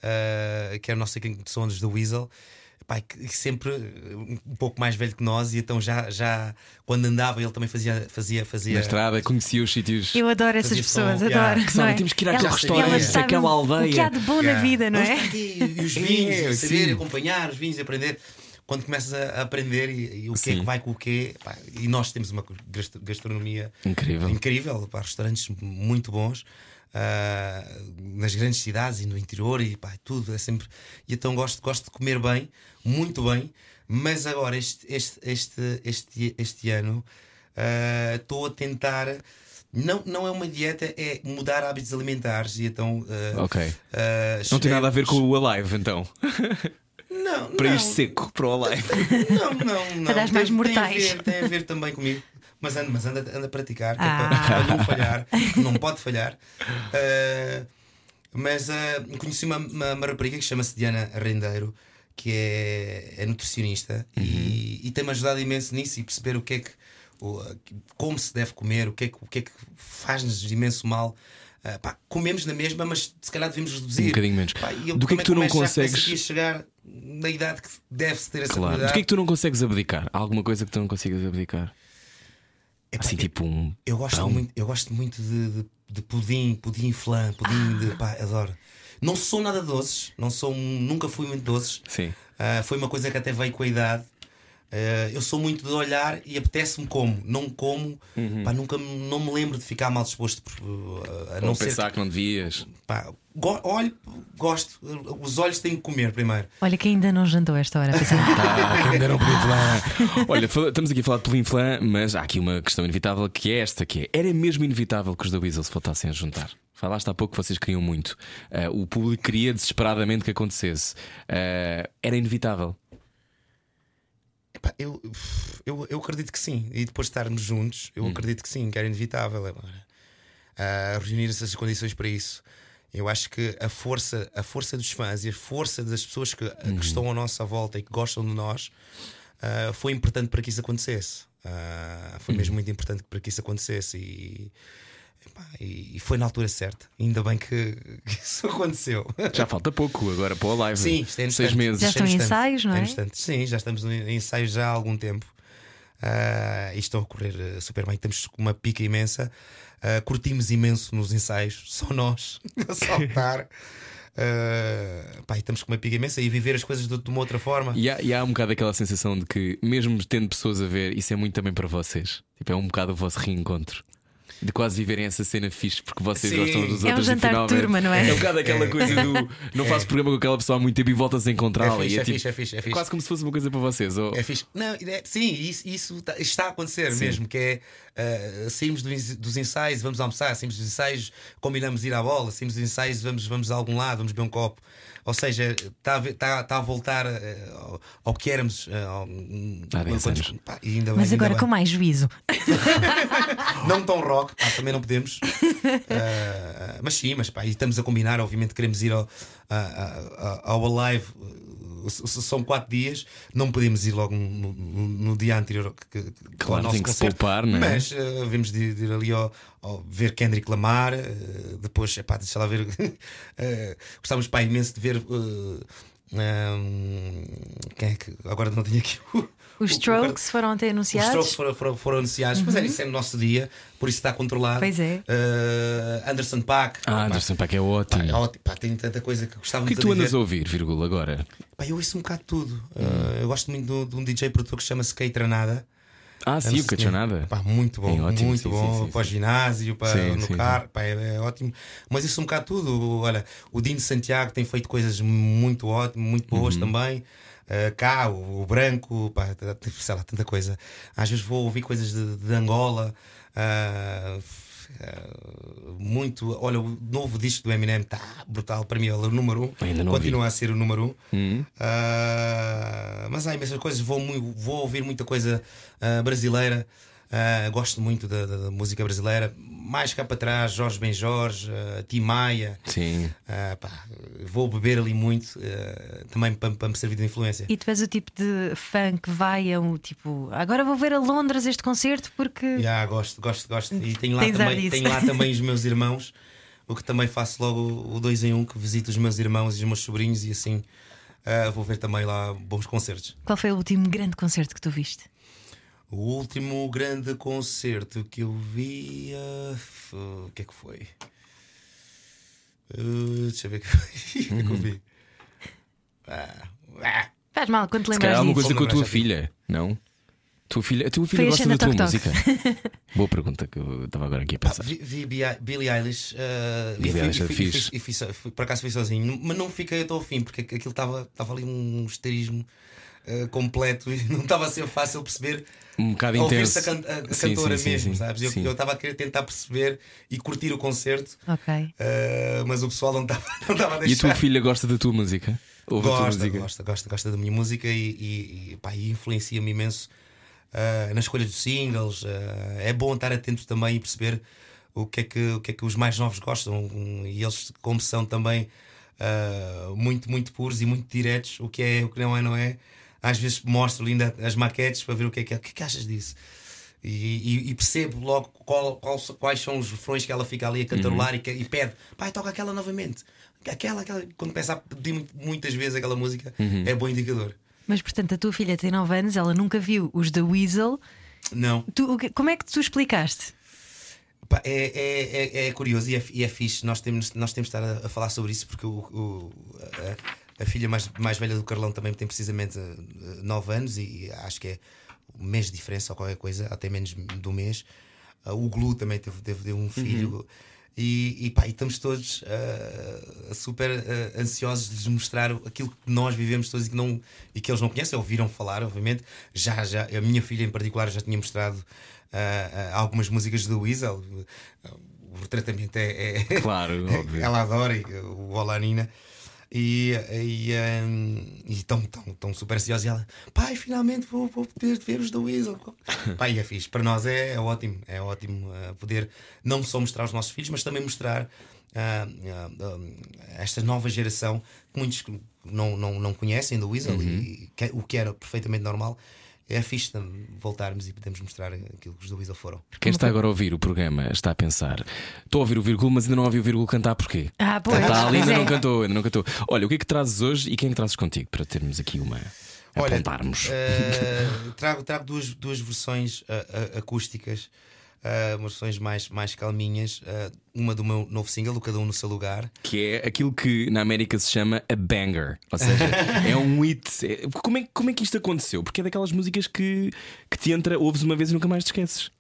[SPEAKER 5] eh, que é o nosso técnico de som dos The Weasel. Pai, que sempre um pouco mais velho que nós, e então já, já quando andava ele também fazia, fazia, fazia
[SPEAKER 2] Na estrada, conhecia os sítios.
[SPEAKER 3] Eu adoro essas pessoas,
[SPEAKER 5] som,
[SPEAKER 3] adoro.
[SPEAKER 5] yeah.
[SPEAKER 2] Que sabem,
[SPEAKER 3] é?
[SPEAKER 2] temos que ir àquele
[SPEAKER 3] Elas-
[SPEAKER 2] restaurante,
[SPEAKER 3] elas
[SPEAKER 2] àquela aldeia.
[SPEAKER 3] O que há de bom na
[SPEAKER 5] Yeah.
[SPEAKER 3] vida, não é?
[SPEAKER 5] aqui, e os vinhos,
[SPEAKER 2] É,
[SPEAKER 5] e saber
[SPEAKER 2] sim.
[SPEAKER 5] acompanhar os vinhos e aprender. Quando começas a aprender e, e o que é
[SPEAKER 2] Sim.
[SPEAKER 5] que vai com o quê, pá, e nós temos uma gastro- gastronomia
[SPEAKER 2] Incrível.
[SPEAKER 5] incrível pá, restaurantes muito bons ah, nas grandes cidades e no interior e pá, tudo é sempre. E então gosto, gosto de comer bem, muito bem, mas agora este, este, este, este, este ano ah, estou a tentar. Não, não é uma dieta, é mudar hábitos alimentares e então. ah,
[SPEAKER 2] Ok. Não tem nada a ver com o Alive, então.
[SPEAKER 5] Não,
[SPEAKER 2] Para
[SPEAKER 5] não.
[SPEAKER 2] ir seco para o Alive.
[SPEAKER 5] Não, não, não.
[SPEAKER 3] Para as mais mortais.
[SPEAKER 5] Tem a, ver, tem a ver também comigo. Mas anda, mas anda, anda a praticar, que é
[SPEAKER 3] Ah.
[SPEAKER 5] para, para não falhar, que não pode falhar. Ah, mas ah, conheci uma, uma, uma rapariga que chama-se Diana Rendeiro, que é, é nutricionista e, e tem-me ajudado imenso nisso e perceber o que é que, como se deve comer, o que é que, o que, é que faz-nos imenso mal. Ah, pá, comemos na mesma, mas se calhar devemos reduzir.
[SPEAKER 2] Um bocadinho menos.
[SPEAKER 5] Pá, eu
[SPEAKER 2] Do que é que tu não consegues-
[SPEAKER 5] chegar na idade que deve-se ter essa
[SPEAKER 2] Claro. Do que é que tu não consegues abdicar? Há alguma coisa que tu não consigas abdicar?
[SPEAKER 5] Epá,
[SPEAKER 2] Assim,
[SPEAKER 5] eu-
[SPEAKER 2] tipo um.
[SPEAKER 5] Eu gosto
[SPEAKER 2] pão?
[SPEAKER 5] muito, eu gosto muito de, de, de pudim, pudim flan, pudim de pá, adoro. Não sou nada doces, não sou, nunca fui muito doces.
[SPEAKER 2] Sim.
[SPEAKER 5] Ah, foi uma coisa que até veio com a idade. Ah, eu sou muito de olhar e apetece-me como, não como, pá, nunca me- não me lembro de ficar mal disposto por, ah, a não
[SPEAKER 2] Ou
[SPEAKER 5] ser
[SPEAKER 2] pensar que não devias.
[SPEAKER 5] pá, go- olho, gosto, os olhos têm que comer primeiro.
[SPEAKER 3] Olha que ainda não jantou a esta hora. pensei,
[SPEAKER 2] Ah, quem me deram pudim flan. Olha, estamos aqui a falar de pudim flan, mas há aqui uma questão inevitável que é esta: que é, era mesmo inevitável que os da Weasel se voltassem a juntar. Falaste há pouco que vocês queriam muito. Ah, o público queria desesperadamente que acontecesse. Era inevitável.
[SPEAKER 5] Epá, eu, eu, eu acredito que sim. E depois de estarmos juntos, eu acredito que sim, que era inevitável agora. Ah, reunir essas condições para isso. Eu acho que a força, a força dos fãs e a força das pessoas que, que estão à nossa volta e que gostam de nós ah, foi importante para que isso acontecesse. Ah, foi mesmo muito importante para que isso acontecesse e, e, e foi na altura certa. Ainda bem que, que isso aconteceu.
[SPEAKER 2] Já falta pouco agora para o live.
[SPEAKER 5] Sim, isto é
[SPEAKER 2] Seis meses.
[SPEAKER 3] Já
[SPEAKER 5] Isto é
[SPEAKER 3] estão em ensaios, não é?
[SPEAKER 5] instante. Sim, já estamos em ensaios já há algum tempo. Ah, e estão a correr eh, super bem. Estamos com uma pica imensa. Ah, curtimos imenso nos ensaios, só nós, a saltar. Ah, pá, e estamos com uma pica imensa e viver as coisas de, de uma outra forma.
[SPEAKER 2] E há, e há um bocado aquela sensação de que, mesmo tendo pessoas a ver, isso é muito também para vocês. Tipo, é um bocado o vosso reencontro. De quase viverem essa cena fixe porque vocês
[SPEAKER 5] Sim.
[SPEAKER 2] gostam dos
[SPEAKER 3] É um
[SPEAKER 2] outros
[SPEAKER 3] jantar
[SPEAKER 2] e
[SPEAKER 3] de
[SPEAKER 2] finalmente.
[SPEAKER 3] turma, não é?
[SPEAKER 2] É um bocado aquela coisa do não faço programa com aquela pessoa há muito tempo e voltas a
[SPEAKER 5] É
[SPEAKER 2] encontrá-la.
[SPEAKER 5] fixe,
[SPEAKER 2] e
[SPEAKER 5] é,
[SPEAKER 2] é, tipo,
[SPEAKER 5] fixe, é fixe, é fixe.
[SPEAKER 2] quase como se fosse uma coisa para vocês. Ou...
[SPEAKER 5] É fixe. Não, é- sim, isso, isso tá- está a acontecer mesmo, que é uh, saímos dos ensaios, vamos almoçar, saímos dos ensaios, combinamos ir à bola, saímos dos ensaios, vamos, vamos a algum lado, vamos beber um copo. Ou seja, está a, ver- tá- tá a voltar uh, ao, ao que éramos uh, ao-
[SPEAKER 2] Há 10
[SPEAKER 5] quando-
[SPEAKER 2] anos.
[SPEAKER 5] pá, bem,
[SPEAKER 3] Mas
[SPEAKER 5] ainda
[SPEAKER 3] agora
[SPEAKER 5] bem.
[SPEAKER 3] com mais juízo.
[SPEAKER 5] Não tão rock, pá, também não podemos. Uh, mas sim, mas pá, e estamos a combinar, obviamente queremos ir ao, a- a- a- ao Alive. uh, São quatro dias, não podemos ir logo no, no- no dia anterior que, que- que
[SPEAKER 2] Claro,
[SPEAKER 5] ao nosso
[SPEAKER 2] tem que se
[SPEAKER 5] concerto,
[SPEAKER 2] poupar, não é?
[SPEAKER 5] Mas uh, vimos de, de ir ali ao, ao ver Kendrick Lamar, uh, depois, epá, deixa lá ver. uh, gostávamos pá, imenso de ver. uh, um, quem é que. Agora não tenho aqui o.
[SPEAKER 3] Os
[SPEAKER 5] o- o-
[SPEAKER 3] Strokes foram até
[SPEAKER 5] os
[SPEAKER 3] anunciados.
[SPEAKER 5] Strokes foram, foram, foram anunciados, mas é, isso é no nosso dia, por isso está controlado.
[SPEAKER 3] Pois é.
[SPEAKER 5] Uh, Anderson Paak.
[SPEAKER 2] Ah,
[SPEAKER 5] Pá,
[SPEAKER 2] Anderson Paak é
[SPEAKER 5] pá,
[SPEAKER 2] ótimo.
[SPEAKER 5] é ótimo, pá, tem tanta coisa que
[SPEAKER 2] O
[SPEAKER 5] gostávamos
[SPEAKER 2] que é que
[SPEAKER 5] de
[SPEAKER 2] tu andas a ouvir, vírgula, agora?
[SPEAKER 5] Pá, eu ouço um bocado de tudo. Uh, eu gosto muito de, de um DJ produtor que se chama Skate Tranada.
[SPEAKER 2] Ah, sim, o Cachonada.
[SPEAKER 5] Pá, muito bom,
[SPEAKER 2] É ótimo,
[SPEAKER 5] muito
[SPEAKER 2] sim,
[SPEAKER 5] bom.
[SPEAKER 2] sim, sim,
[SPEAKER 5] para o ginásio, para no carro, pá, é, é ótimo. Mas isso é um bocado tudo. Olha, o Dino Santiago tem feito coisas muito ótimas, muito boas
[SPEAKER 2] Uhum.
[SPEAKER 5] também. Uh, cá, o, o branco, pá, sei lá, tanta coisa. Às vezes vou ouvir coisas de, de Angola. uh, uh, muito, olha, o novo disco do Eminem está brutal para mim, ele é o número um,
[SPEAKER 2] Ainda não ouvi.
[SPEAKER 5] continua a ser o número um. Ah, mas há imensas coisas. Vou, vou ouvir muita coisa ah, brasileira. Ah, gosto muito da, da- da música brasileira. Mais cá para trás, Jorge Ben Jorge, uh, Tim Maia.
[SPEAKER 2] Sim.
[SPEAKER 5] Ah, pá, vou beber ali muito ah, também para, para me servir de influência.
[SPEAKER 3] E tu és o tipo de fã que vai a um tipo. Agora vou ver a Londres este concerto porque.
[SPEAKER 5] Já, gosto, gosto, gosto. E tenho lá,
[SPEAKER 3] Tens
[SPEAKER 5] também, tenho lá também os meus irmãos. O que também faço logo o dois em um, que visito os meus irmãos e os meus sobrinhos e assim ah, vou ver também lá bons concertos.
[SPEAKER 3] Qual foi o último grande concerto que tu viste?
[SPEAKER 5] O último grande concerto que eu vi. ah, o que é que foi? Ah, deixa eu ver o que foi. O que é que eu vi? Ah, ah,
[SPEAKER 3] Faz mal quando te
[SPEAKER 2] Se
[SPEAKER 3] lembras
[SPEAKER 2] há alguma coisa com a tua filha, não? Tua filha, a tua filha gosta da tua música? Boa pergunta que eu estava agora aqui a pensar.
[SPEAKER 5] vi, vi Bi- Billie Eilish. ah, e
[SPEAKER 2] Billie Eilish
[SPEAKER 5] e fui- e fiz- e fui- por acaso fui sozinho, mas não fiquei até ao fim, porque aquilo estava estava ali um esterismo ah, completo e não estava a ser fácil perceber.
[SPEAKER 2] Um bocado
[SPEAKER 5] a
[SPEAKER 2] intenso.
[SPEAKER 5] Ouvir-se a, can- a-
[SPEAKER 2] Sim,
[SPEAKER 5] cantora
[SPEAKER 2] sim, sim,
[SPEAKER 5] mesmo,
[SPEAKER 2] sim.
[SPEAKER 5] sabes? Eu
[SPEAKER 2] Sim.
[SPEAKER 5] eu estava a querer tentar perceber e curtir o concerto,
[SPEAKER 3] Ok.
[SPEAKER 5] ah, mas o pessoal não estava não estava a
[SPEAKER 2] E a
[SPEAKER 5] deixar.
[SPEAKER 2] tua filha gosta da tua música? Ouve a tua
[SPEAKER 5] Gosta,
[SPEAKER 2] música?
[SPEAKER 5] gosta, gosta, gosta da minha música e, e, e, pá, e influencia-me imenso ah, na escolha dos singles. é bom estar atento também e perceber o que é que, o que, é que os mais novos gostam. um, E eles, como são também ah, muito, muito puros e muito diretos, o que é, o que não é, não é. Às vezes mostro ainda as maquetes para ver o que é que, é. o que, é que achas disso. E, e- e percebo logo qual- qual- quais são os refrões que ela fica ali a cantarolar e, que- e pede, pai, toca aquela novamente. Aquela, aquela. Quando começa a pedir muitas vezes aquela música, é bom indicador.
[SPEAKER 3] Mas portanto, a tua filha tem 9 anos, ela nunca viu os da Weasel.
[SPEAKER 5] Não.
[SPEAKER 3] Tu, como é que tu explicaste?
[SPEAKER 5] É, é, é, é curioso e é, e é fixe. Nós temos, nós temos de estar a, a falar sobre isso porque o, o- a, a filha mais, mais velha do Carlão também tem precisamente 9 anos e acho que é um mês de diferença ou qualquer coisa, até menos do mês. Ah, o Glu também teve, teve, um filho. E, e, pá, e estamos todos ah, super ah, ansiosos de lhes mostrar aquilo que nós vivemos todos e que, não, e que eles não conhecem, ouviram falar, obviamente. Já, já, a minha filha em particular já tinha mostrado ah, algumas músicas do Weasel. O tratamento é. é-
[SPEAKER 2] Claro, óbvio.
[SPEAKER 5] Ela adora o Olá Nina. E e, um, e estão tão, tão super ansiosos. E ela, pai, finalmente vou, vou poder ver os do Weasel. pai, é fixe. Para nós é, é ótimo. É ótimo uh, poder não só mostrar aos nossos filhos, mas também mostrar uh, uh, esta nova geração que muitos não, não, não conhecem do Weasel, e, que, é- o que era perfeitamente normal. É fixe voltarmos e podermos mostrar aquilo que os do Weasel foram.
[SPEAKER 2] Quem está agora a ouvir o programa está a pensar: estou a ouvir o vírgula, mas ainda não ouvi o vírgula cantar porquê?
[SPEAKER 3] Ah, pois.
[SPEAKER 2] Está ali, ainda
[SPEAKER 3] é.
[SPEAKER 2] não cantou, ainda não cantou. Olha, o que é que trazes hoje e quem é que trazes contigo para termos aqui uma.
[SPEAKER 5] Olha,
[SPEAKER 2] apontarmos.
[SPEAKER 5] eh, trago, trago duas, duas versões ah, ah, acústicas, umas versões mais, mais calminhas. ah, uma do meu novo single, do Cada Um no Seu Lugar.
[SPEAKER 2] Que é aquilo que na América se chama a banger. Ou seja, é um hit. É- Como é, como é que isto aconteceu? Porque é daquelas músicas que, que te entra, ouves uma vez e nunca mais te esqueces.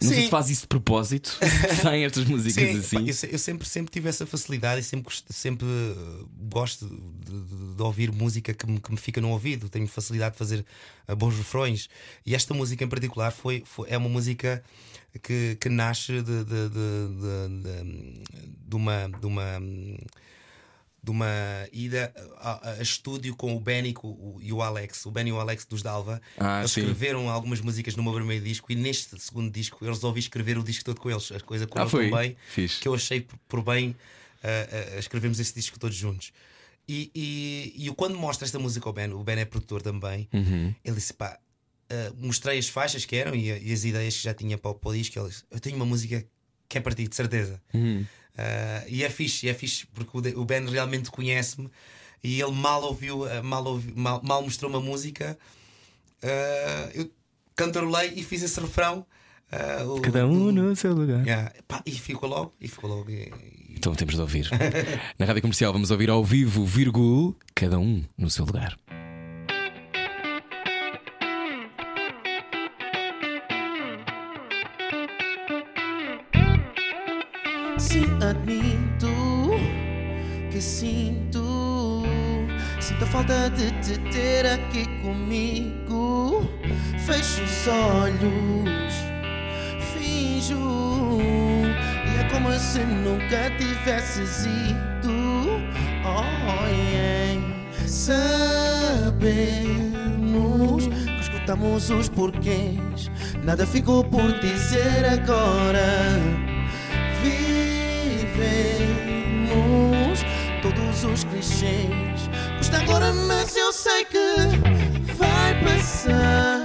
[SPEAKER 2] Não sei se faz isso de propósito. Saem estas músicas
[SPEAKER 5] Sim,
[SPEAKER 2] assim.
[SPEAKER 5] eu, eu sempre, sempre tive essa facilidade e sempre, sempre uh, gosto de, de- de ouvir música que me, que me fica no ouvido. Tenho facilidade de fazer uh, bons refrões. E esta música em particular foi, foi- é uma música que, que nasce de- de- de uma. De uma de uma ida a, a estúdio com o Benny o- e o Alex, o Benny e o Alex dos Dalva.
[SPEAKER 2] Ah,
[SPEAKER 5] eles
[SPEAKER 2] sim.
[SPEAKER 5] escreveram algumas músicas no meu primeiro disco e neste segundo disco eu resolvi escrever o disco todo com eles. A coisa correu
[SPEAKER 2] Ah, foi?
[SPEAKER 5] tão bem que eu achei por, bem ah, ah, escrevermos este disco todos juntos. E, e, e quando mostro esta música ao Ben, o Ben é produtor também,
[SPEAKER 2] Uhum.
[SPEAKER 5] ele disse: pá, ah, mostrei as faixas que eram e, e as ideias que já tinha para, o- para o disco. Ele disse: Eu tenho uma música que é para ti, de certeza.
[SPEAKER 2] Uhum.
[SPEAKER 5] Ah, e é fixe, é fixe porque o, Ben realmente conhece-me e ele mal ouviu, ah, mal, ouviu mal, mal mostrou uma música. ah, eu cantarolei e fiz esse refrão. ah, o-
[SPEAKER 2] Cada um no seu lugar.
[SPEAKER 5] Yeah. Pá, e ficou logo, e ficou logo. e- e-
[SPEAKER 2] Então temos de ouvir. Na rádio comercial vamos ouvir ao vivo, vírgula, cada um no seu lugar.
[SPEAKER 7] Falta de te ter aqui comigo. Fecho os olhos, finjo, e é como se nunca tivesses ido. Oh, yeah. Sabemos que escutamos os porquês, nada ficou por dizer agora vivemos todos os clichês. Custa agora, mas eu sei que vai passar.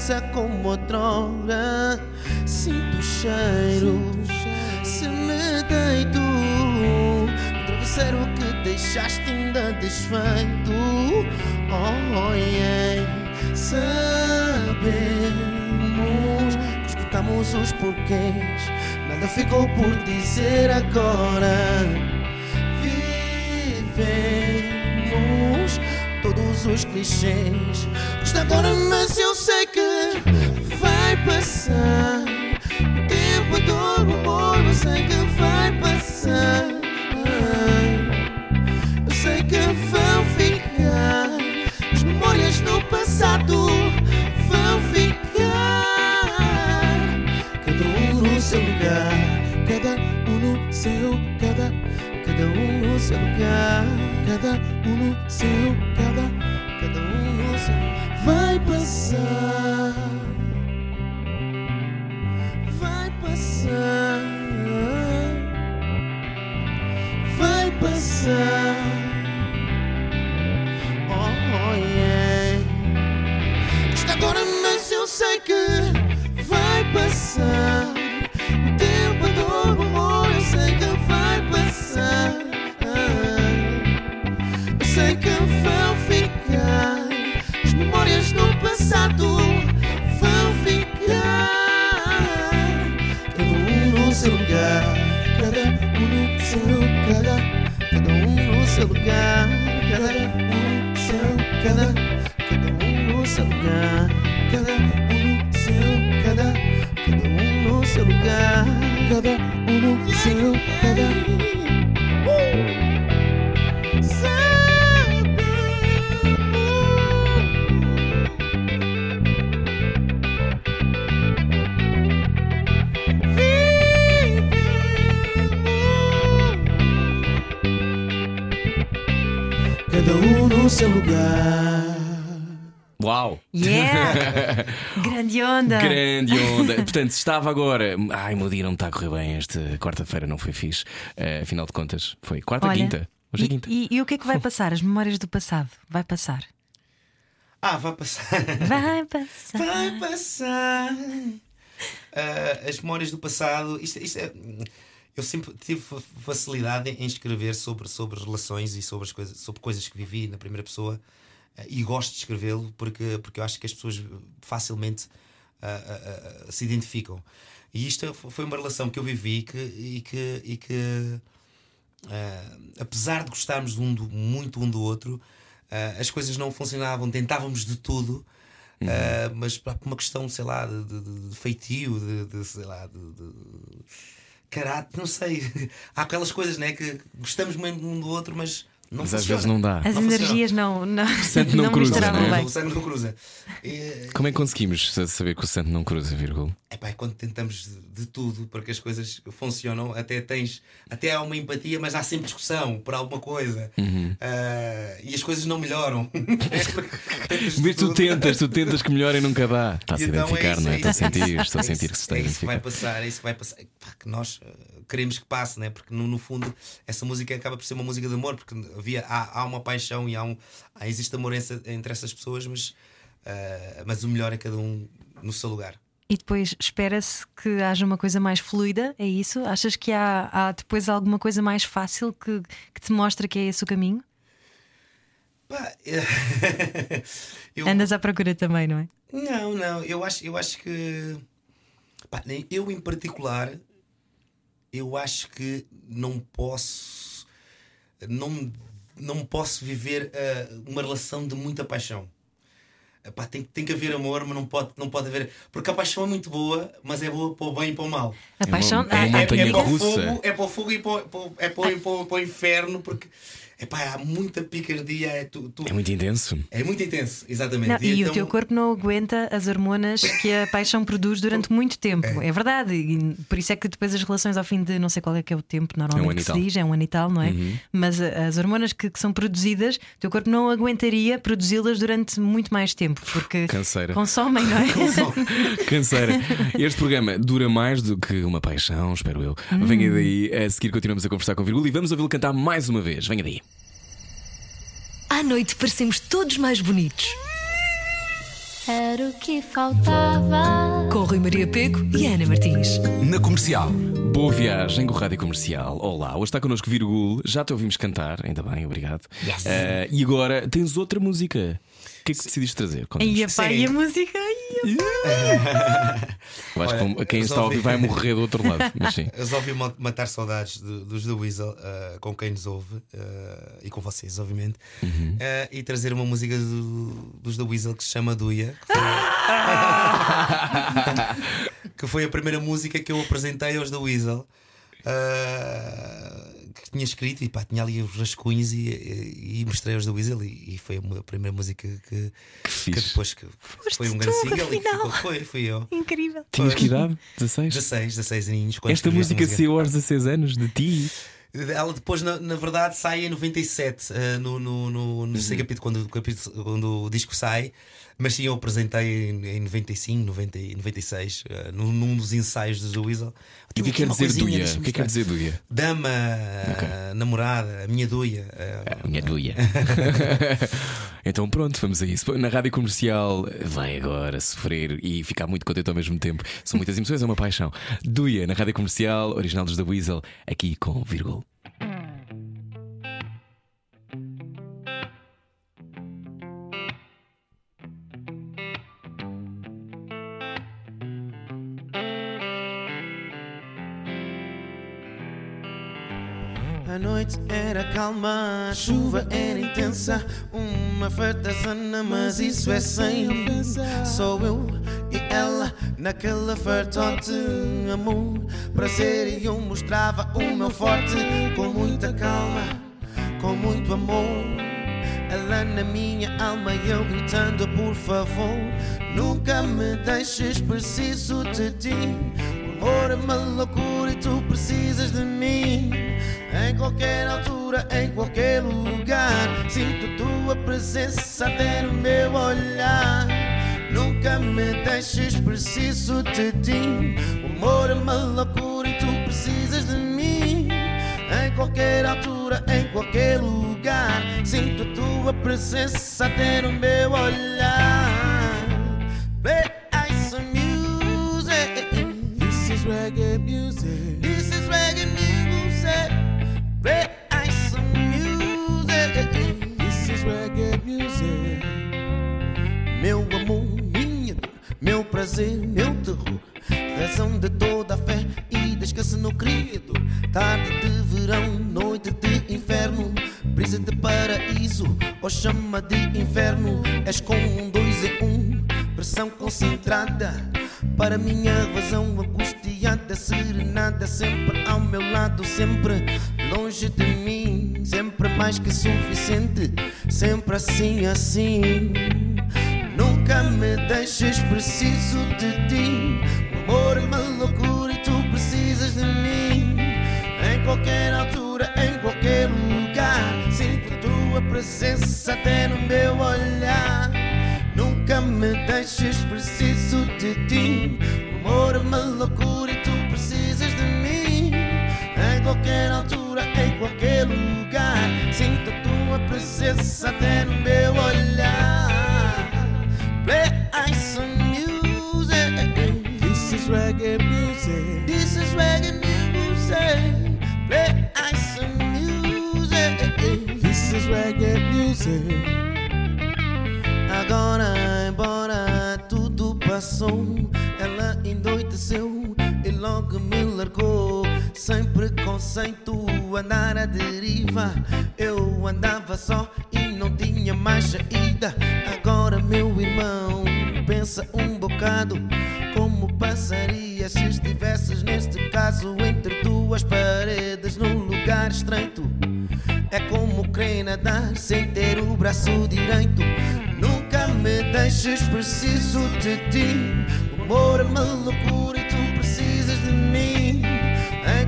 [SPEAKER 7] Avança como outrora. Sinto o cheiro, se me deito, o travesseiro que deixaste ainda desfeito. Oh, yeah. Sabemos que escutamos os porquês, nada ficou por dizer agora. Vivemos todos os clichês. Custa agora, mas eu vai passar. O tempo, dor, o amor, eu sei que vai passar. Eu sei que vão ficar as memórias no passado. Vão ficar cada um no seu lugar, cada um no seu, cada, cada um no seu lugar, cada um no seu, cada, cada um no seu. Vai passar, vão ficar as memórias no passado. Vão ficar cada um no seu lugar, cada um no seu, cada, cada um no seu lugar, cada um no seu, cada, cada um no seu lugar, cada um no seu, cada, cada um no seu lugar, cada um no seu. Cada um no seu lugar.
[SPEAKER 2] Uau!
[SPEAKER 3] Yeah! Grande onda!
[SPEAKER 2] Grande onda. Portanto, estava agora. Ai, meu dia não está a correr bem. Esta quarta-feira não foi fixe. Eh, afinal de contas, foi quarta,
[SPEAKER 3] Olha,
[SPEAKER 2] quinta. Hoje é
[SPEAKER 3] e,
[SPEAKER 2] quinta.
[SPEAKER 3] e- e o que é que vai passar? As memórias do passado? Vai passar.
[SPEAKER 5] Ah, vai passar.
[SPEAKER 3] Vai passar.
[SPEAKER 5] Vai passar. Ah, as memórias do passado. Isto, isto é- eu sempre tive fa- facilidade em escrever sobre, sobre relações e sobre, as coisas, sobre coisas que vivi na primeira pessoa. Ah, e gosto de escrevê-lo porque, porque eu acho que as pessoas facilmente ah, ah, ah, se identificam. E isto foi uma relação que eu vivi que, e que. E que apesar de gostarmos um do- muito um do outro, as coisas não funcionavam, tentávamos de tudo, ah, mas por uma questão, sei lá, de, de- de feitio, de, de, sei lá, de, caráter, não sei. Há aquelas coisas, né, que gostamos mesmo um do outro, mas não
[SPEAKER 2] Mas às vezes não dá.
[SPEAKER 3] As
[SPEAKER 5] Não funciona.
[SPEAKER 3] energias não, não,
[SPEAKER 2] Santo não cruza,
[SPEAKER 3] misturavam
[SPEAKER 2] não é?
[SPEAKER 3] bem.
[SPEAKER 5] O sangue não cruza. E,
[SPEAKER 2] Como é que conseguimos sa- saber que o santo não cruza, vírgula?
[SPEAKER 5] Epá, é quando tentamos de, tudo para que as coisas funcionam, até tens, até há uma empatia, mas há sempre discussão por alguma coisa
[SPEAKER 2] Uhum.
[SPEAKER 5] Ah, e as coisas não melhoram.
[SPEAKER 2] Mas tu tentas, tu tentas que melhor e nunca dá. Está-se a
[SPEAKER 5] E então é
[SPEAKER 2] identificar,
[SPEAKER 5] isso,
[SPEAKER 2] não é?
[SPEAKER 5] é
[SPEAKER 2] Estou a
[SPEAKER 5] é
[SPEAKER 2] sentir, estou a
[SPEAKER 5] É
[SPEAKER 2] sentir que se está a
[SPEAKER 5] É isso que vai
[SPEAKER 2] identificar.
[SPEAKER 5] passar, é isso que vai passar. Pá, que nós ah, queremos que passe, né? porque no, no fundo essa música acaba por ser uma música de amor, porque havia, há, há uma paixão e há um, há, existe amor entre essas pessoas, mas, ah, mas o melhor é cada um no seu lugar.
[SPEAKER 3] E depois espera-se que haja uma coisa mais fluida, é isso? Achas que há, há depois alguma coisa mais fácil que, que te mostra que é esse o caminho?
[SPEAKER 5] Pá, eu,
[SPEAKER 3] Andas à procura também, não é?
[SPEAKER 5] Não, não, eu acho, eu acho que pá, eu em particular eu acho que não posso não, não posso viver ah, uma relação de muita paixão. Epá, tem, tem que haver amor, mas não pode, não pode haver. Porque a paixão é muito boa, mas é boa para o bem e para o mal.
[SPEAKER 3] A
[SPEAKER 2] uma-
[SPEAKER 3] paixão.
[SPEAKER 2] é uma
[SPEAKER 3] ah,
[SPEAKER 5] É,
[SPEAKER 2] montanha
[SPEAKER 5] é para o fogo, é para o fogo e para, para, é para, o- para, o- para o inferno, porque epá, há muita picardia. É, tu, tu-
[SPEAKER 2] É muito intenso.
[SPEAKER 5] é muito intenso, exatamente.
[SPEAKER 3] Não, e
[SPEAKER 5] então-
[SPEAKER 3] o teu corpo não aguenta as hormonas que a paixão produz durante muito tempo. É, verdade. E por isso é que depois as relações, ao fim de não sei qual é que é o tempo,
[SPEAKER 2] É um
[SPEAKER 3] normalmente que
[SPEAKER 2] e
[SPEAKER 3] se diz, é um ano e tal, não é? Mas a- as hormonas que, que são produzidas, o teu corpo não aguentaria produzi-las durante muito mais tempo, porque
[SPEAKER 2] Canseira.
[SPEAKER 3] consomem, não é?
[SPEAKER 2] Canseira. Este programa dura mais do que uma paixão, espero eu.
[SPEAKER 3] Hum.
[SPEAKER 2] Venha daí, a seguir continuamos a conversar com o Virgul e vamos ouvi-lo cantar mais uma vez. Venha daí.
[SPEAKER 6] À noite parecemos todos mais bonitos.
[SPEAKER 1] Era o que faltava.
[SPEAKER 6] Com Rui Maria Peco e Ana Martins.
[SPEAKER 4] Na comercial.
[SPEAKER 2] Boa viagem com Rádio Comercial. Olá, hoje está connosco Virgul. Já te ouvimos cantar, ainda bem, obrigado. Eh, e agora tens outra música. Que é que decidiste trazer?
[SPEAKER 3] E a pá, e a música.
[SPEAKER 2] Eu acho que quem está a ouvir
[SPEAKER 5] vi-
[SPEAKER 2] vai morrer do outro lado. Mas sim.
[SPEAKER 5] Eu resolvi ma- matar saudades do- dos The Weasel ah, com quem nos ouve ah, e com vocês, obviamente,
[SPEAKER 2] Uhum.
[SPEAKER 5] Ah, e trazer uma música do- dos The Weasel que se chama Duia, que foi, que foi a primeira música que eu apresentei aos The Weasel. ah, que tinha escrito e pá, tinha ali os rascunhos e, e, e mostrei aos The Weasel e, e foi a, primeira música que, que,
[SPEAKER 2] fixe.
[SPEAKER 5] depois que foi um grande single e que ficou, foi, fui eu.
[SPEAKER 3] Incrível.
[SPEAKER 2] Tinhas que idade? 16?
[SPEAKER 5] 16, 16 aninhos.
[SPEAKER 2] Esta música saiu aos 16 anos de ti.
[SPEAKER 5] Ela depois, na, na verdade, sai em 97, eh, no, no, no, no terceiro capítulo, quando, quando o disco sai. Mas sim, eu apresentei em, em 95, 90, e 96, eh, num, num dos ensaios The Weasel.
[SPEAKER 2] E o que é que quer dizer Duia? O que é que quer dizer Duia?
[SPEAKER 5] Dama, eh, namorada, a minha Duia. eh,
[SPEAKER 2] A minha Duia. então pronto, vamos a isso. Na rádio comercial vai agora sofrer e ficar muito contente ao mesmo tempo. São muitas emoções, é uma paixão. Duia, na rádio comercial, original dos The Weasel, aqui com vírgula.
[SPEAKER 7] Noite era calma, a chuva era intensa. Uma fartazana, mas isso é sem ofensa. Sou eu e ela naquela fartote. Amor, prazer, e eu mostrava o meu forte. Com muita calma, com muito amor. Ela na minha alma e eu gritando, por favor. Nunca me deixes, preciso de ti. O amor é uma loucura e tu precisas de mim. Em qualquer altura em qualquer lugar. Sinto tua presença até no meu olhar. Nunca me deixes, preciso de ti. O amor é uma loucura e tu precisas de mim. Em qualquer altura, em qualquer lugar. Sinto tua presença até no meu olhar. Play some music. This is reggae music. Meu prazer, meu terror. Razão de toda a fé e descanso no Criador. Tarde de verão, noite de inferno. Brisa de paraíso, ou chama de inferno. És com um dois em um, pressão concentrada. Para minha razão angustiada, serenada. Sempre ao meu lado, sempre longe de mim. Sempre mais que suficiente, sempre assim, assim. Nunca me deixes, preciso de ti. O amor é uma loucura e tu precisas de mim. Em qualquer altura, em qualquer lugar. Sinto tua presença até no meu olhar. Nunca me deixes, preciso de ti. O amor é uma loucura e tu precisas de mim. Em qualquer altura, em qualquer lugar. Sinto tua presença até no meu olhar. Agora, embora tudo passou, ela endoideceu e logo me largou. Sem preconceito, andar à deriva. Eu andava só e não tinha mais saída. Agora, meu irmão, pensa um bocado. Como passaria se estivesses neste caso entre duas paredes num lugar estreito? É como querer nadar sem ter o braço direito. Nunca me deixes, preciso de ti. O amor é uma loucura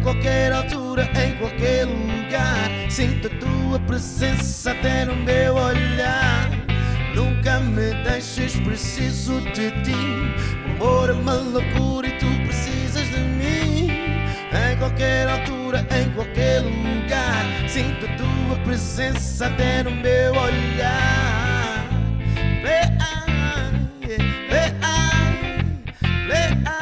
[SPEAKER 7] qualquer altura, em qualquer lugar. Sinto a tua presença até no meu olhar. Nunca me deixes, preciso de ti. O amor é uma loucura e tu precisas de mim. Em qualquer altura, em qualquer lugar. Sinto a tua presença até no meu olhar. Play play on, play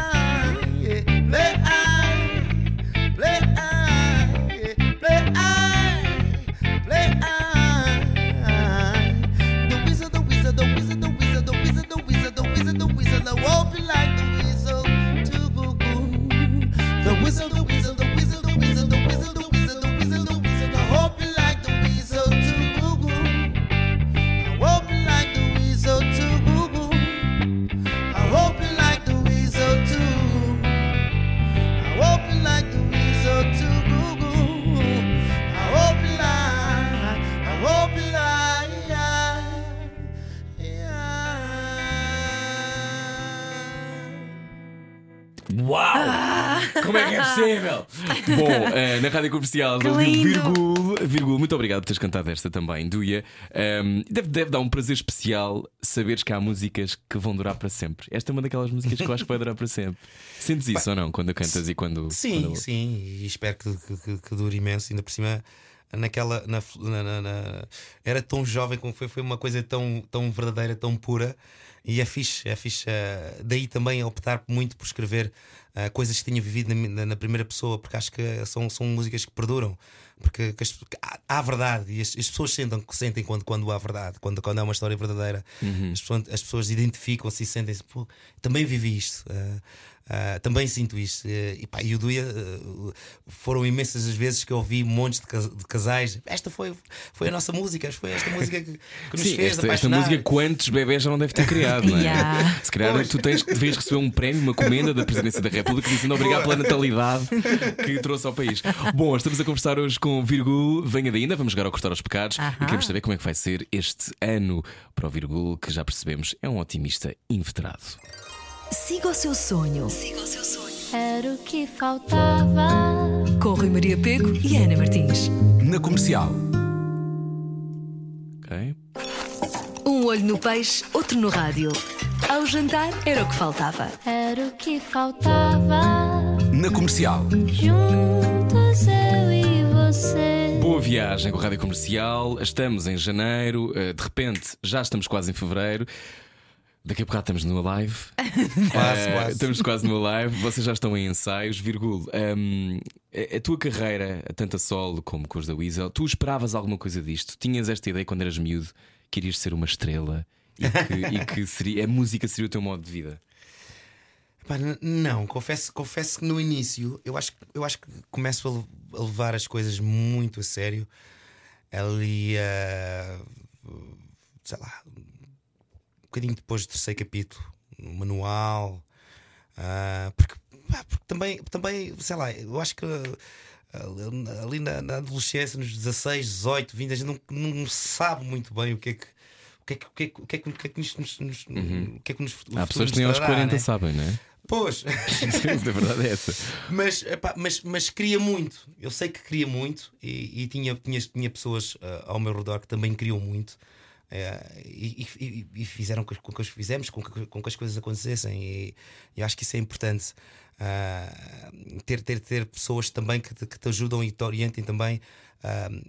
[SPEAKER 2] Uau! Como é que é possível? Bom, eh, na rádio comercial
[SPEAKER 3] Que
[SPEAKER 2] ouviu
[SPEAKER 3] lindo!
[SPEAKER 2] Muito obrigado por teres cantado esta também, Duia. Ehm, deve, deve dar um prazer especial saberes que há músicas que vão durar para sempre. Esta é uma daquelas músicas que eu acho que vai durar para sempre. Sentes isso ou não? Quando cantas e quando.
[SPEAKER 5] Sim,
[SPEAKER 2] quando-
[SPEAKER 5] sim, e espero que, que, que- que dure imenso, ainda por cima. Naquela. Na, na- na- na- era tão jovem como foi, foi uma coisa tão, tão verdadeira, tão pura. E é fixe, é fixe. eh, daí também optar muito por escrever eh, coisas que tinha vivido na, na- na primeira pessoa, porque acho que são, são músicas que perduram. Porque que as- que há, há verdade e as, as pessoas sentem, sentem quando, quando há verdade, quando, quando é uma história verdadeira. As, pessoas, as pessoas identificam-se e sentem-se, "Pô, também vivi isto. eh, ah, também sinto isto. eh, e, pá, e o Duia eh, foram imensas as vezes que eu ouvi montes de, cas- de casais. Esta foi, foi a nossa música, foi esta música que, que nos
[SPEAKER 2] Sim,
[SPEAKER 5] fez
[SPEAKER 2] esta, esta música quantos bebés já não deve ter criado, não é?
[SPEAKER 3] Yeah.
[SPEAKER 2] Se calhar tu tens, devias receber um prémio, uma comenda da Presidência da República dizendo obrigado pela natalidade que trouxe ao país. Bom, estamos a conversar hoje com o Virgul. Venha daí, ainda vamos jogar ao cortar aos pecados
[SPEAKER 3] Aham.
[SPEAKER 2] e queremos saber como é que vai ser este ano para o Virgul, que já percebemos é um otimista inveterado.
[SPEAKER 6] Siga o seu sonho. Siga o seu sonho.
[SPEAKER 1] Era o que faltava.
[SPEAKER 6] Com Rui Maria Pego e Ana Martins.
[SPEAKER 4] Na comercial.
[SPEAKER 2] Ok.
[SPEAKER 6] Um olho no peixe, outro no rádio. Ao jantar era o que faltava.
[SPEAKER 1] Era o que faltava.
[SPEAKER 4] Na comercial.
[SPEAKER 1] Juntos eu e você.
[SPEAKER 2] Boa viagem com a Rádio Comercial. Estamos em janeiro, eh, de repente já estamos quase em fevereiro. Daqui a bocado estamos numa live.
[SPEAKER 5] Quase,
[SPEAKER 2] Eh,
[SPEAKER 5] quase.
[SPEAKER 2] Estamos quase numa live. Vocês já estão em ensaios, virgul. hum, a, a tua carreira, tanto a solo como com os da Weasel, tu esperavas alguma coisa disto? Tinhas esta ideia quando eras miúdo que irias ser uma estrela e que, e que seria, a música seria o teu modo de vida?
[SPEAKER 5] Pá, não, confesso, confesso que no início eu acho, que- eu acho que começo a le- a levar as coisas muito a sério. Ali, ah, sei lá, um bocadinho depois do terceiro capítulo, no manual, ah, porque, porque também, também, sei lá, eu acho que ah, ali na, na adolescência, nos 16, 18, 20, a gente não, não sabe muito bem o que é que. O que é que, o que, é que, o que, é que, o que é que nos, nos- nos- o que é que nos,
[SPEAKER 2] Há pessoas que nem aos
[SPEAKER 5] trará,
[SPEAKER 2] 40
[SPEAKER 5] né?
[SPEAKER 2] sabem, não é?
[SPEAKER 5] Pois,
[SPEAKER 2] a verdade é essa.
[SPEAKER 5] mas, epá, mas, mas queria muito. Eu sei que queria muito e, e tinha, tinha, tinha pessoas ah, ao meu redor que também queriam muito. Eh, e, e- e fizeram com, com que as fizemos, com que, com que as coisas acontecessem, e acho que isso é importante. ah, ter, ter, ter pessoas também que te, que te ajudam e te orientem também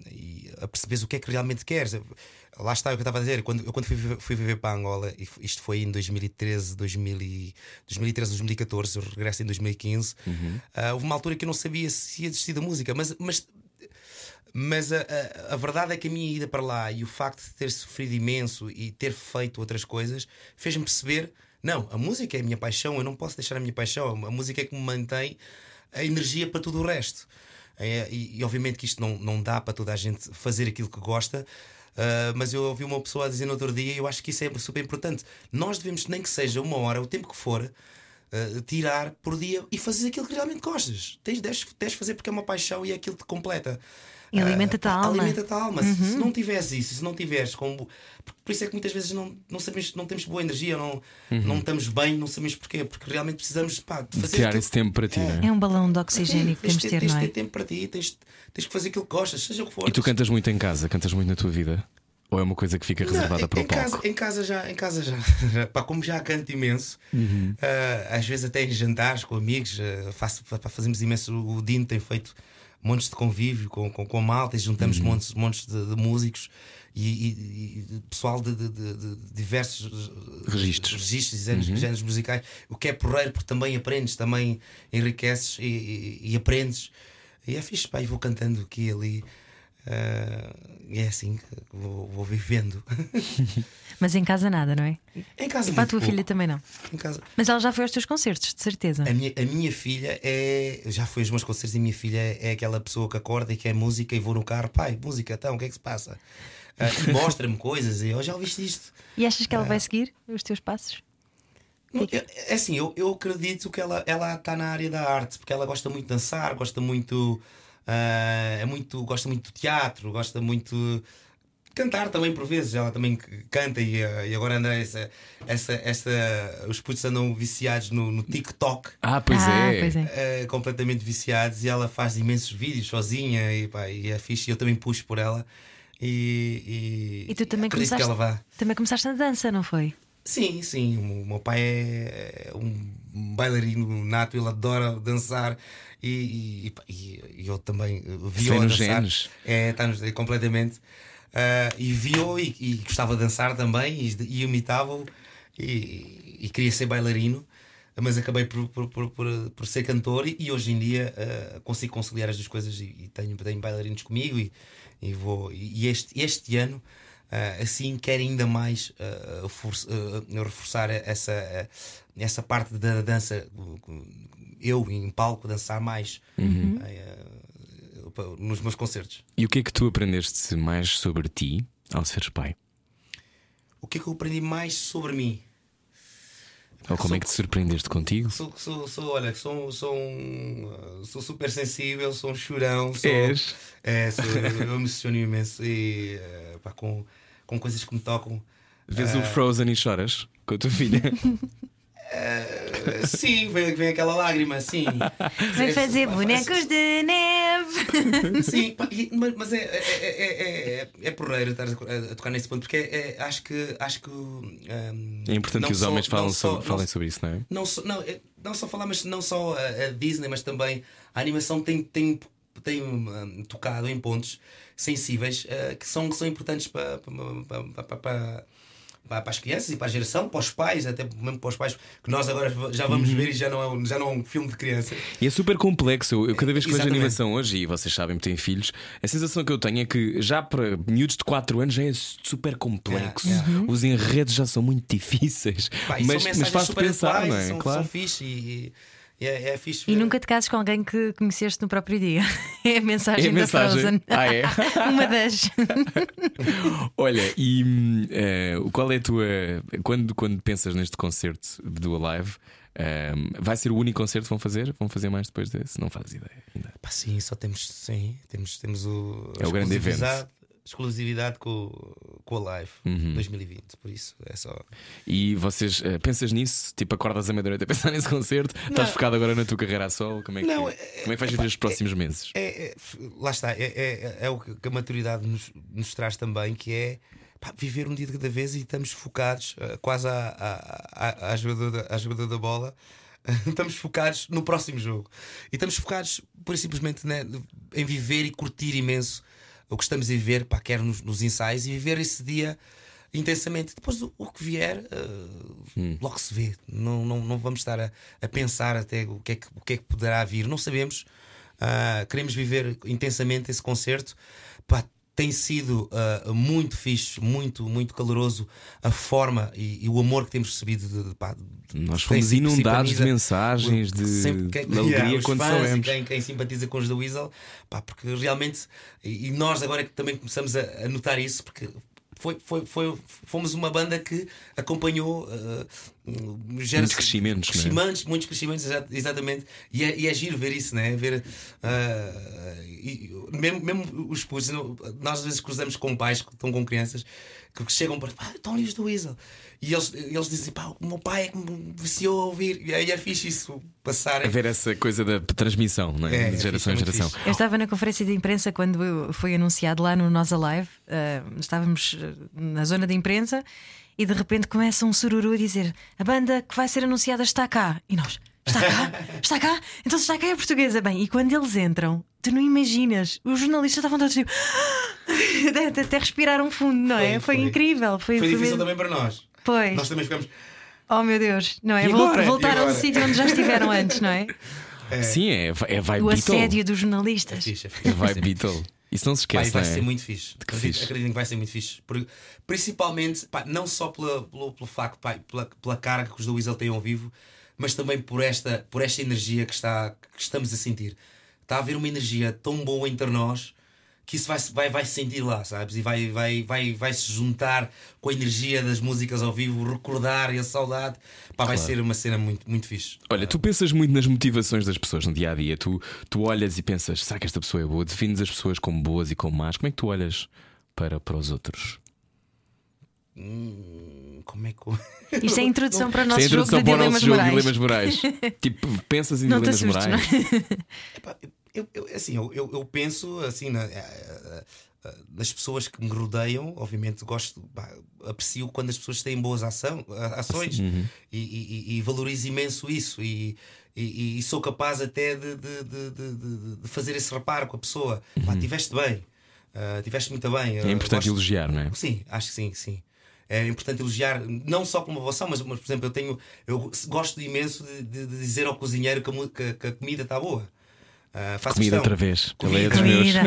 [SPEAKER 5] e a perceberes o que é que realmente queres. Lá está o que eu estava a dizer. Quando, eu quando fui, viver- fui viver para Angola, e isto foi em 2013, 2000 e- 2013, 2014, eu regresso em 2015. ah, houve uma altura que eu não sabia se ia desistir da música, mas, mas mas a, a, a verdade é que a minha ida para lá e o facto de ter sofrido imenso e ter feito outras coisas fez-me perceber: não, a música é a minha paixão, eu não posso deixar a minha paixão, a música é que me mantém a energia para tudo o resto. É, e, e obviamente que isto não, não dá para toda a gente fazer aquilo que gosta. ah, mas eu ouvi uma pessoa dizer no outro dia, e eu acho que isso é super importante. Nós devemos, nem que seja uma hora, o tempo que for, uh, tirar por dia e fazer aquilo que realmente gostas. Tens, deves, deves fazer porque é uma paixão e é aquilo que te completa.
[SPEAKER 3] E alimenta-te a
[SPEAKER 5] Ah,
[SPEAKER 3] alma.
[SPEAKER 5] Alimenta-te a alma. Se- Se não tiveres isso, se não tiveres como. Por por isso é que muitas vezes não, não, sabemos, não temos boa energia, não, não estamos bem, não sabemos porquê. Porque realmente precisamos pá, de fazer.
[SPEAKER 2] Tirar esse tempo para ti, não é?
[SPEAKER 3] É um balão de oxigênio que
[SPEAKER 5] Tens
[SPEAKER 3] temos de ter,
[SPEAKER 5] tens
[SPEAKER 3] não
[SPEAKER 5] de
[SPEAKER 3] é?
[SPEAKER 5] ter tempo para ti, tens, tens que fazer aquilo que gostas, seja o que for.
[SPEAKER 2] E tu cantas muito em casa? Cantas muito na tua vida? Ou é uma coisa que fica reservada
[SPEAKER 5] Não,
[SPEAKER 2] para o
[SPEAKER 5] em
[SPEAKER 2] palco?
[SPEAKER 5] casa, em casa já, em casa já. Pá, como já canto imenso,
[SPEAKER 2] Uhum.
[SPEAKER 5] ah, às vezes até em jantares com amigos, ah, faço, pá, fazemos imenso. O Dino tem feito montes de convívio com, com, com a malta e juntamos
[SPEAKER 2] Uhum.
[SPEAKER 5] montes, montes de, de músicos e, e- e pessoal de, de- de- diversos ah,
[SPEAKER 2] Registros. Uhum.
[SPEAKER 5] registros e géneros, géneros musicais. O que é porreiro, porque também aprendes, também enriqueces e, e- e aprendes. E é fixe, pá, e vou cantando aqui e ali. E é assim que vou, vou vivendo.
[SPEAKER 3] Mas em casa nada, não é?
[SPEAKER 5] Em casa
[SPEAKER 3] para a tua
[SPEAKER 5] pouco.
[SPEAKER 3] filha também não.
[SPEAKER 5] Em casa.
[SPEAKER 3] Mas ela já foi aos teus concertos, de certeza.
[SPEAKER 5] A minha, a minha filha é. Já foi aos meus concertos e a minha filha é, é aquela pessoa que acorda e quer música e vou no carro, pai, música, então, o que é que se passa? E mostra-me coisas e eu já ouviste isto.
[SPEAKER 3] E achas que ela vai seguir os teus passos?
[SPEAKER 5] Não, é, é assim, eu, eu acredito que ela ela está na área da arte, porque ela gosta muito de dançar, gosta muito. Ah, é muito gosta muito de teatro, gosta muito. de Cantar também por vezes, ela também canta e, ah, e agora anda essa, essa, essa. Os putos andam viciados no, no TikTok.
[SPEAKER 2] Ah, pois
[SPEAKER 3] ah,
[SPEAKER 2] é.
[SPEAKER 3] pois é.
[SPEAKER 5] eh, completamente viciados e ela faz imensos vídeos sozinha e, pá, e é fixe. e Eu também puxo por ela e,
[SPEAKER 3] E tu também
[SPEAKER 5] acredito
[SPEAKER 3] começaste,
[SPEAKER 5] que ela vá.
[SPEAKER 3] também começaste na dança, não foi?
[SPEAKER 5] Sim, sim. O meu pai é um bailarino nato, ele adora dançar e, e, e- eu também vi
[SPEAKER 2] Isso é
[SPEAKER 5] a
[SPEAKER 2] nos
[SPEAKER 5] dançar.
[SPEAKER 2] genes.
[SPEAKER 5] É, está nos completamente. Ah, e vi-o e, e gostava de dançar também e, imitava-o e, queria ser bailarino. Mas acabei por, por, por, por, por ser cantor e, hoje em dia ah, consigo conciliar as duas coisas e, tenho, tenho bailarinos comigo e, e vou e este, este ano assim quero ainda mais ah, for- ah, reforçar essa, essa parte da dança eu em palco dançar mais ah, nos meus concertos.
[SPEAKER 2] E o que é que tu aprendeste mais sobre ti ao seres pai?
[SPEAKER 5] O que é que eu aprendi mais sobre mim?
[SPEAKER 2] Ou como é que te surpreendeste contigo?
[SPEAKER 5] Sou, sou, sou olha, sou, sou, um, sou super sensível, sou um chorão. Sou,
[SPEAKER 2] És?
[SPEAKER 5] É, sou, eu me emociono imenso e pá, com, com coisas que me tocam.
[SPEAKER 2] Vês o Frozen e choras com a tua filha?
[SPEAKER 5] Eh, sim, vem, vem aquela lágrima, sim.
[SPEAKER 3] Vai
[SPEAKER 5] É,
[SPEAKER 3] fazer bonecos de neve.
[SPEAKER 5] Sim, pá, e- mas, mas é, é, é, é, é, é porreiro estar a, tocar nesse ponto, porque é, é- acho que. Acho que hum,
[SPEAKER 2] É importante que os
[SPEAKER 5] só-
[SPEAKER 2] homens
[SPEAKER 5] não
[SPEAKER 2] falam
[SPEAKER 5] só-
[SPEAKER 2] sobre,
[SPEAKER 5] não
[SPEAKER 2] falem sobre isso, não é?
[SPEAKER 5] não só, não, é- não só falar, mas não só a, a Disney, mas também a animação tem, tem, tem hum, tocado em pontos sensíveis eh, que são, que são importantes para, para, para, para, para- as crianças e para a geração, para os pais, até mesmo para os pais, que nós agora já vamos
[SPEAKER 2] Uhum.
[SPEAKER 5] ver e já não, é um, já não é um filme de criança.
[SPEAKER 2] E é super complexo. Eu, cada vez que vejo animação hoje, e vocês sabem, têm filhos, a sensação que eu tenho é que já para miúdos de 4 anos já é super complexo. Os enredos já são muito difíceis.
[SPEAKER 5] Pá,
[SPEAKER 2] mas
[SPEAKER 5] são
[SPEAKER 2] mas faz-te
[SPEAKER 5] super
[SPEAKER 2] pensar,
[SPEAKER 5] atuais,
[SPEAKER 2] não é?
[SPEAKER 5] São,
[SPEAKER 2] claro.
[SPEAKER 5] são fixe e, e é, é fixe.
[SPEAKER 3] E nunca te cases com alguém que conheceste no próprio dia. É a mensagem,
[SPEAKER 2] É a
[SPEAKER 3] da
[SPEAKER 2] mensagem.
[SPEAKER 3] Frozen.
[SPEAKER 2] Ah, é?
[SPEAKER 3] Uma das.
[SPEAKER 2] Olha, e eh, qual é a tua. Quando, quando pensas neste concerto do Alive, hum, vai ser o único concerto que vão fazer? Vão fazer mais depois desse? Não fazes ideia ainda.
[SPEAKER 5] Pá, sim, só temos, sim, temos, temos o,
[SPEAKER 2] É o grande evento.
[SPEAKER 5] Exclusividade- com, com a Live
[SPEAKER 2] Uhum.
[SPEAKER 5] 2020, por isso é só.
[SPEAKER 2] E vocês eh, pensas nisso? Tipo, acordas a meia-noite a pensar nesse concerto? Estás focado agora na tua carreira a solo? Como é que,
[SPEAKER 5] Não,
[SPEAKER 2] como é que vais viver os próximos meses?
[SPEAKER 5] É, é- lá está, é, é, é o que a maturidade nos, nos traz também, que é pá, viver um dia de cada vez e estamos focados, eh, quase à, à, à, à, jogadora, da- à jogadora da bola. Estamos focados no próximo jogo e estamos focados, por simplesmente, né, em viver e curtir imenso o que estamos a viver, pá, quer nos, nos ensaios e viver esse dia intensamente. Depois o, o que vier, eh, logo se vê. Não, não, não vamos estar a, a pensar até o que, é que, o que é que poderá vir. Não sabemos. Ah, queremos viver intensamente esse concerto. Pá, tem sido ah, muito fixe, muito, muito caloroso a forma e, e o amor que temos recebido. De, de, pá,
[SPEAKER 2] Nós
[SPEAKER 5] quem
[SPEAKER 2] fomos inundados de mensagens, de,
[SPEAKER 5] sempre quem-
[SPEAKER 2] de alegria
[SPEAKER 5] Yeah,
[SPEAKER 2] quando sabemos.
[SPEAKER 5] Quem, quem simpatiza com os da Weasel, pá, porque realmente, e, e nós agora que também começamos a, a notar isso, porque foi, foi, foi, fomos uma banda que acompanhou uh,
[SPEAKER 2] Muitos crescimentos, é?
[SPEAKER 5] crescimentos, muitos crescimentos, exa- exatamente. E é, e é giro ver isso, né? ver uh, e, mesmo, mesmo os putos, nós às vezes cruzamos com pais que estão com crianças que chegam para pá, estão ali os do Weasel. E eles, eles dizem, pá, o meu pai é que me viciou a ouvir. E aí é fixe isso passar.
[SPEAKER 2] A ver essa coisa da transmissão, não é?
[SPEAKER 5] É,
[SPEAKER 2] de
[SPEAKER 5] é
[SPEAKER 2] geração em
[SPEAKER 5] fixe, é muito
[SPEAKER 2] geração.
[SPEAKER 5] fixe.
[SPEAKER 3] Eu estava na conferência de imprensa quando foi anunciado lá no Nós Alive. ah, estávamos ah, na zona de imprensa e de repente começa um sururu a dizer: A banda que vai ser anunciada está cá. E nós: Está cá? Está cá? Então se está cá é portuguesa. Bem, e quando eles entram, tu não imaginas, os jornalistas estavam todos tipo. Até, até respiraram fundo, não é?
[SPEAKER 5] Foi,
[SPEAKER 3] Foi,
[SPEAKER 5] foi.
[SPEAKER 3] incrível. Foi,
[SPEAKER 5] Foi difícil também para nós.
[SPEAKER 3] Pois.
[SPEAKER 5] Nós também ficamos.
[SPEAKER 3] Oh meu Deus, não é?
[SPEAKER 2] Agora?
[SPEAKER 3] Voltar a um
[SPEAKER 5] agora?
[SPEAKER 3] sítio onde já estiveram antes, não é?
[SPEAKER 2] Sim, é, é vibe
[SPEAKER 3] O assédio dos jornalistas.
[SPEAKER 5] Fixe, é fixe.
[SPEAKER 2] É vibe Beatle. Isso não se esquece,
[SPEAKER 5] vai
[SPEAKER 2] não é?
[SPEAKER 5] ser muito fixe.
[SPEAKER 2] Que
[SPEAKER 5] Acredito, acredito que vai ser muito fixe. Por- principalmente, pá, não só pela, pelo, pelo facto, pá, pela, pela carga que os da Weasel têm ao vivo, mas também por esta, por esta energia que, está, que estamos a sentir. Está a haver uma energia tão boa entre nós que isso vai, vai, vai se sentir lá, sabes? E vai, vai, vai, vai se juntar com a energia das músicas ao vivo, recordar e a saudade. Pá, vai ser uma cena muito, muito fixe.
[SPEAKER 2] Olha, tu pensas muito nas motivações das pessoas no dia a dia. Tu, tu olhas e pensas, será que esta pessoa é boa? Defines as pessoas como boas e como más. Como é que tu olhas para, para os outros?
[SPEAKER 5] Hum, como é que. eu-
[SPEAKER 3] Isto é a introdução para o nosso
[SPEAKER 2] Sem
[SPEAKER 3] jogo
[SPEAKER 2] introdução
[SPEAKER 3] de
[SPEAKER 2] para o
[SPEAKER 3] dilemas
[SPEAKER 2] nosso jogo de
[SPEAKER 3] morais.
[SPEAKER 2] dilemas morais. tipo, pensas em
[SPEAKER 3] Não
[SPEAKER 2] dilemas
[SPEAKER 3] assustes,
[SPEAKER 2] morais.
[SPEAKER 3] não é?
[SPEAKER 5] Eu, eu, assim, eu, eu, penso assim na- eh, eh, nas pessoas que me rodeiam, obviamente gosto, pá, aprecio quando as pessoas têm boas ação, ações
[SPEAKER 2] Uhum.
[SPEAKER 5] e, e, e- valorizo imenso isso e, e, sou capaz até de, de, de, de- fazer esse reparo com a pessoa. Pá, tiveste bem, ah, tiveste muito bem.
[SPEAKER 2] Uhum. É importante elogiar, não é?
[SPEAKER 5] Sim, acho que sim, sim. É importante elogiar, não só como uma vocação, mas, mas, por exemplo, eu tenho. Eu gosto imenso de, dizer ao cozinheiro que a, que a comida está boa. Faço
[SPEAKER 2] Comida
[SPEAKER 5] questão.
[SPEAKER 2] outra vez.
[SPEAKER 5] Comida.
[SPEAKER 2] É dos meus.
[SPEAKER 3] Comida.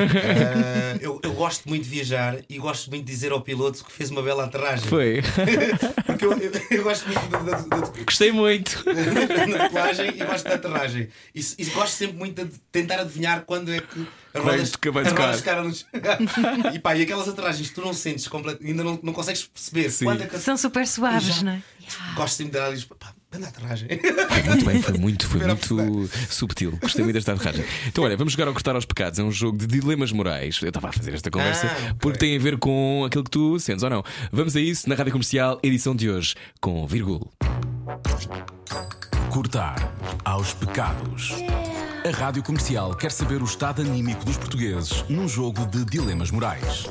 [SPEAKER 5] Ah, eu, eu gosto muito de viajar e gosto muito de dizer ao piloto que fez uma bela aterragem.
[SPEAKER 2] Foi.
[SPEAKER 5] Porque eu, eu, eu gosto muito da- da- da-
[SPEAKER 2] Gostei muito.
[SPEAKER 5] da colagem e gosto da aterragem. E, e gosto sempre muito de tentar adivinhar quando é que as rodas, as rodas ficaram nos... E pá, e aquelas aterragens que tu não sentes ainda não, não consegues perceber
[SPEAKER 2] Sim.
[SPEAKER 5] é que
[SPEAKER 3] São super suaves,
[SPEAKER 5] Já-
[SPEAKER 3] não é?
[SPEAKER 5] Gosto sempre de dar ali, pá, anda aterragem.
[SPEAKER 2] Muito bem, foi muito, foi muito subtil. Gostei muito desta aterragem. Então, olha, vamos jogar ao Cortar aos Pecados. É um jogo de dilemas morais. Eu estava a fazer esta conversa
[SPEAKER 5] Ah,
[SPEAKER 2] porque tem a ver com aquilo que tu sentes ou não. Vamos a isso na rádio comercial, edição de hoje, com Virgul.
[SPEAKER 4] Cortar aos pecados. A rádio comercial quer saber o estado anímico dos portugueses num jogo de dilemas morais.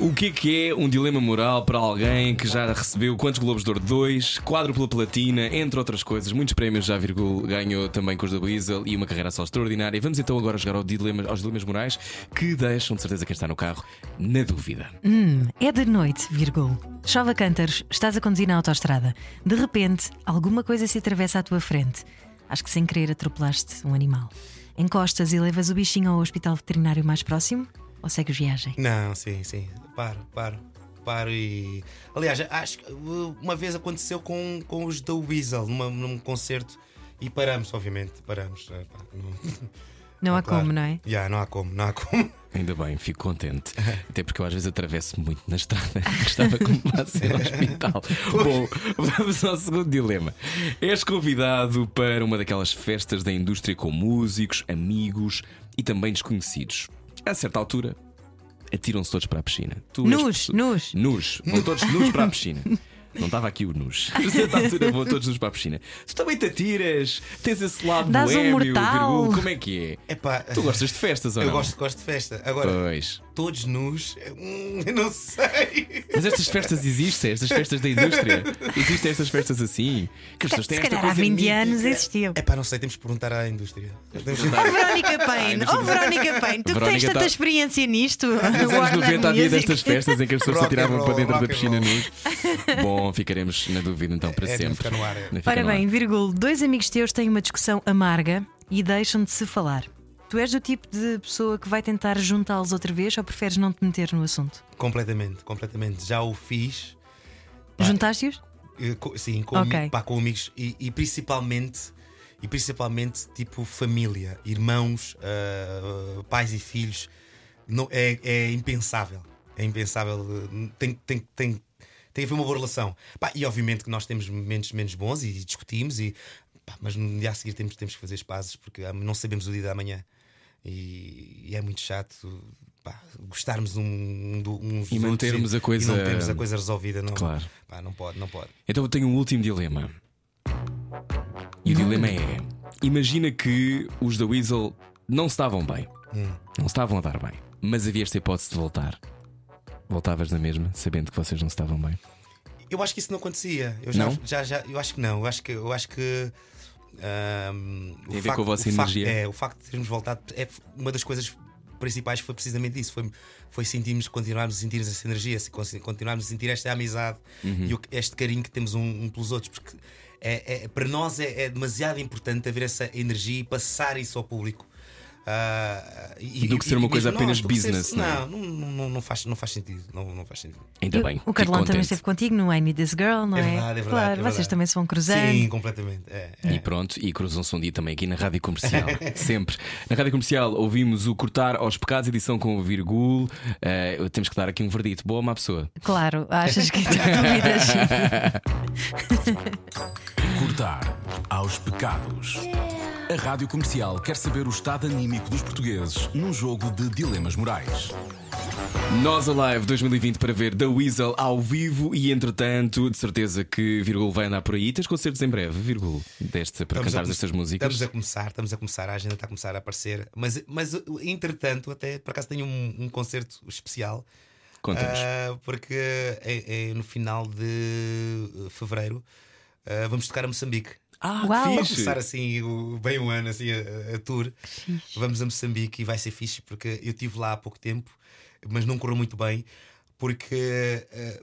[SPEAKER 2] O que é que é um dilema moral para alguém que já recebeu quantos Globos de Ouro? Dois, quádrupla platina, entre outras coisas, muitos prémios já virgul, ganhou também com os da Weasel e uma carreira só extraordinária. Vamos então agora jogar ao dilema, aos dilemas morais que deixam de certeza quem está no carro na dúvida.
[SPEAKER 3] Hum, é de noite, vírgula. Chove a cântaros, estás a conduzir na autoestrada. De repente, alguma coisa se atravessa à tua frente. Acho que sem querer atropelaste um animal. Encostas e levas o bichinho ao hospital veterinário mais próximo? Ou segues viagem?
[SPEAKER 5] Não, sim, sim. Paro, paro. Paro e. Aliás, acho que uh, uma vez aconteceu com, com os da Weasel numa, num concerto e paramos, obviamente. Paramos. Pá, não...
[SPEAKER 3] Não há
[SPEAKER 5] Claro.
[SPEAKER 3] como, não é?
[SPEAKER 5] Já, não há como, não há como.
[SPEAKER 2] Ainda bem, fico contente. Até porque eu às vezes atravesso muito na estrada. Gostava que me levasse ao hospital. Bom, vamos ao segundo dilema. És convidado para uma daquelas festas da indústria com músicos, amigos e também desconhecidos. A certa altura, atiram-se todos para a piscina. Tu
[SPEAKER 3] Nus, nus.
[SPEAKER 2] Nus, vão todos nus para a piscina. Não estava aqui o nus. A certa altura vão todos nus para a piscina. Tu também te atiras, tens esse lado
[SPEAKER 3] Dás um
[SPEAKER 2] boémio,
[SPEAKER 3] mortal.
[SPEAKER 2] virgul, como é que é?
[SPEAKER 5] Epá,
[SPEAKER 2] Tu gostas de festas ou
[SPEAKER 5] Eu
[SPEAKER 2] não?
[SPEAKER 5] gosto, gosto de festa. Agora,
[SPEAKER 2] Pois.
[SPEAKER 5] Todos nus, hum, eu não sei.
[SPEAKER 2] Mas estas festas existem, estas festas da indústria. Existem estas festas assim. Que as pessoas têm
[SPEAKER 3] Se
[SPEAKER 2] esta
[SPEAKER 3] calhar há
[SPEAKER 2] coisa
[SPEAKER 3] 20 anos existiam.
[SPEAKER 5] Epá, não sei, temos que perguntar à indústria. Temos que-
[SPEAKER 3] Oh, Verónica Payne, oh, Verónica Payne, tu que
[SPEAKER 2] Verónica
[SPEAKER 3] tens tanta
[SPEAKER 2] tá-
[SPEAKER 3] experiência nisto.
[SPEAKER 2] Nos anos
[SPEAKER 3] Warner
[SPEAKER 2] 90 havia destas festas em que as pessoas se
[SPEAKER 5] Rock and
[SPEAKER 2] atiravam para dentro da
[SPEAKER 5] rock and
[SPEAKER 2] piscina
[SPEAKER 5] roll.
[SPEAKER 2] nus. Bom, ficaremos na dúvida então para
[SPEAKER 5] É,
[SPEAKER 2] sempre.
[SPEAKER 5] fica no ar, é.
[SPEAKER 2] Fica
[SPEAKER 3] Ora
[SPEAKER 2] no ar.
[SPEAKER 3] bem, vírgula, dois amigos teus têm uma discussão amarga e deixam de se falar. Tu és do tipo de pessoa que vai tentar juntá-los outra vez ou preferes não te meter no assunto?
[SPEAKER 5] Completamente, completamente. Já o fiz.
[SPEAKER 3] Juntaste-os?
[SPEAKER 5] eh, Sim, com,
[SPEAKER 3] Ok.
[SPEAKER 5] ami- pá, com amigos e, e principalmente. E principalmente tipo família, irmãos, ah, pais e filhos. Não, é, é impensável. É impensável. eh, Tem, tem, tem, tem que haver uma boa relação. Pá, e obviamente que nós temos momentos menos bons e discutimos, e, pá, mas no dia a seguir temos, temos que fazer as pazes porque ah, não sabemos o dia da manhã. E, e é muito chato pá, gostarmos um, do- uns
[SPEAKER 2] E mantermos
[SPEAKER 5] outros
[SPEAKER 2] a coisa-
[SPEAKER 5] e não termos a coisa resolvida. Não,
[SPEAKER 2] Claro.
[SPEAKER 5] pá, não pode, não pode.
[SPEAKER 2] Então eu tenho um último dilema. E o dilema é: imagina que os da Weasel não estavam bem.
[SPEAKER 5] Hum.
[SPEAKER 2] Não estavam a dar bem. Mas havia esta hipótese de voltar. Voltavas na mesma, sabendo que vocês não estavam bem.
[SPEAKER 5] Eu acho que isso não acontecia. Eu já,
[SPEAKER 2] Não?
[SPEAKER 5] já, já, eu acho que não. Eu acho que, eu acho que o
[SPEAKER 2] Tem a ver
[SPEAKER 5] facto-
[SPEAKER 2] com a vossa
[SPEAKER 5] o facto-
[SPEAKER 2] energia?
[SPEAKER 5] é, o facto de termos voltado é uma das coisas principais foi precisamente isso. Foi, foi sentirmos, continuarmos a sentir essa energia, continuarmos a sentir esta amizade
[SPEAKER 2] Uhum.
[SPEAKER 5] e o- este carinho que temos um, um pelos outros. Porque é, é- para nós é, é demasiado importante haver essa energia e passar isso ao público. Ah, e-
[SPEAKER 2] Do que ser uma
[SPEAKER 5] e
[SPEAKER 2] coisa apenas
[SPEAKER 5] ser-
[SPEAKER 2] business, não é?
[SPEAKER 5] Não, não, não, não faz, não faz sentido. Não, não faz sentido.
[SPEAKER 2] Ainda
[SPEAKER 3] E
[SPEAKER 2] bem.
[SPEAKER 3] o Carlão também esteve contigo no I Need This Girl, não
[SPEAKER 5] É
[SPEAKER 3] é?
[SPEAKER 5] verdade, é verdade.
[SPEAKER 3] claro,
[SPEAKER 5] é
[SPEAKER 3] vocês também se vão cruzando.
[SPEAKER 5] Sim, completamente. É, é.
[SPEAKER 2] E pronto, e cruzam-se um dia também aqui na Rádio Comercial. Sempre. Na Rádio Comercial ouvimos o Cortar aos Pecados, edição com o Virgul. Eh, temos que dar aqui um verdito. Boa ou má pessoa?
[SPEAKER 3] Claro, achas que tu duvidas?
[SPEAKER 4] Cortar aos pecados. A rádio comercial quer saber o estado anímico dos portugueses num jogo de dilemas morais.
[SPEAKER 2] Nós Alive 2020 para ver The Weasel ao vivo e entretanto, de certeza que Virgul vai andar por aí. Tens concertos em breve, Virgul, deste, para
[SPEAKER 5] Estamos
[SPEAKER 2] cantar estas músicas.
[SPEAKER 5] Estamos a começar, estamos a começar, a agenda está a começar a aparecer. Mas, mas entretanto, até por acaso tenho um, um concerto especial.
[SPEAKER 2] Conta-nos.
[SPEAKER 5] ah, porque é, é no final de fevereiro. Ah, vamos tocar a Moçambique.
[SPEAKER 2] Ah,
[SPEAKER 3] Uau.
[SPEAKER 2] que
[SPEAKER 5] Vamos
[SPEAKER 2] fixe.
[SPEAKER 5] começar assim o- bem um ano assim, a, a tour. Vamos a Moçambique e vai ser fixe porque eu estive lá há pouco tempo, mas não correu muito bem, porque me-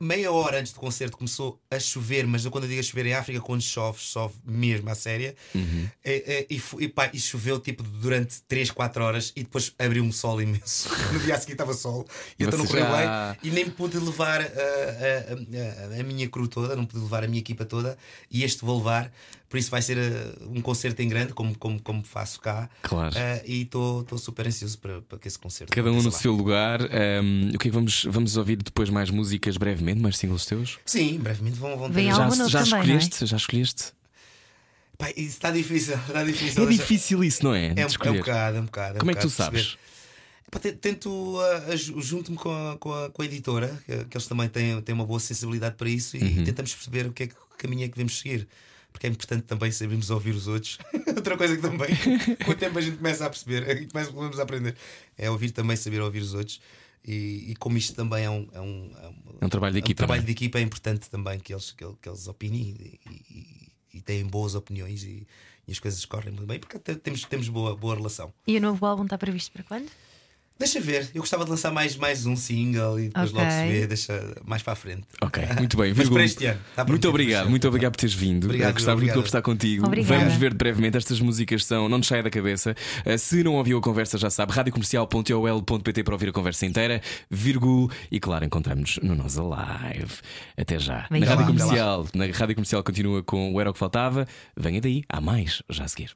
[SPEAKER 5] meia hora antes do concerto começou a chover, mas eu quando eu digo a chover em África, quando chove, chove mesmo à séria.
[SPEAKER 2] Uhum.
[SPEAKER 5] É, é, e, fu- e pá, e choveu tipo durante 3, 4 horas e depois abriu um sol imenso. No dia a seguir estava sol e então não
[SPEAKER 2] Você
[SPEAKER 5] correu
[SPEAKER 2] já-
[SPEAKER 5] bem e nem pude levar a, a- a- a minha crew toda, não pude levar a minha equipa toda e este vou levar. Por isso vai ser eh, um concerto em grande, como, como, como faço cá.
[SPEAKER 2] Claro.
[SPEAKER 5] Eh, e estou super ansioso para, para que esse concerto
[SPEAKER 2] Cada um no
[SPEAKER 5] lá.
[SPEAKER 2] seu lugar. Ahm, o que é que vamos, vamos ouvir depois mais músicas brevemente, mais singles teus?
[SPEAKER 5] Sim, brevemente vão, vão ter.
[SPEAKER 3] Vem
[SPEAKER 2] Já,
[SPEAKER 3] novo
[SPEAKER 2] já
[SPEAKER 3] também,
[SPEAKER 2] escolheste? Já escolheste?
[SPEAKER 5] Pá, isso está difícil, está difícil.
[SPEAKER 2] É difícil isso, não é?
[SPEAKER 5] É um, é um
[SPEAKER 2] escolher.
[SPEAKER 5] bocado, é um bocado. é um
[SPEAKER 2] Como é que tu
[SPEAKER 5] bocado
[SPEAKER 2] sabes?
[SPEAKER 5] Pá, te- Tento, uh, junto-me com a, com, a, com a editora, que, que eles também têm, têm uma boa sensibilidade para isso, e
[SPEAKER 2] Uhum.
[SPEAKER 5] tentamos perceber o que é que caminho é que devemos seguir. Porque é importante também sabermos ouvir os outros. Outra coisa que também, com o tempo a gente começa a perceber e começa, começamos a aprender, é ouvir também, saber ouvir os outros. E, e como isto também é um, é um, é um,
[SPEAKER 2] É um trabalho de equipa,
[SPEAKER 5] trabalho
[SPEAKER 2] não é?
[SPEAKER 5] de equipa, é importante também que eles, que, que eles opinem e, e- e têm boas opiniões e, e as coisas correm muito bem, porque até temos, temos boa, boa relação.
[SPEAKER 3] E o novo álbum está previsto para quando?
[SPEAKER 5] Deixa ver, eu gostava de lançar mais, mais um single e depois
[SPEAKER 3] Ok.
[SPEAKER 5] logo se vê, deixa mais para a frente.
[SPEAKER 2] Ok, muito bem.
[SPEAKER 5] Mas para este ano, está
[SPEAKER 2] muito obrigado, muito obrigado por teres vindo.
[SPEAKER 5] Obrigado,
[SPEAKER 2] Gostava muito de conversar contigo.
[SPEAKER 3] Obrigada.
[SPEAKER 2] Vamos ver brevemente. Estas músicas são Não nos saia da cabeça. Eh, Se não ouviu a conversa, já sabe, radiocomercial.ol.pt para ouvir a conversa inteira. Virgul e claro, encontramos-nos no Nós Alive. Até já. Na. Rádio
[SPEAKER 5] lá.
[SPEAKER 2] Comercial, na Rádio Comercial continua com o Era o que Faltava. Venha daí, há mais já a seguir.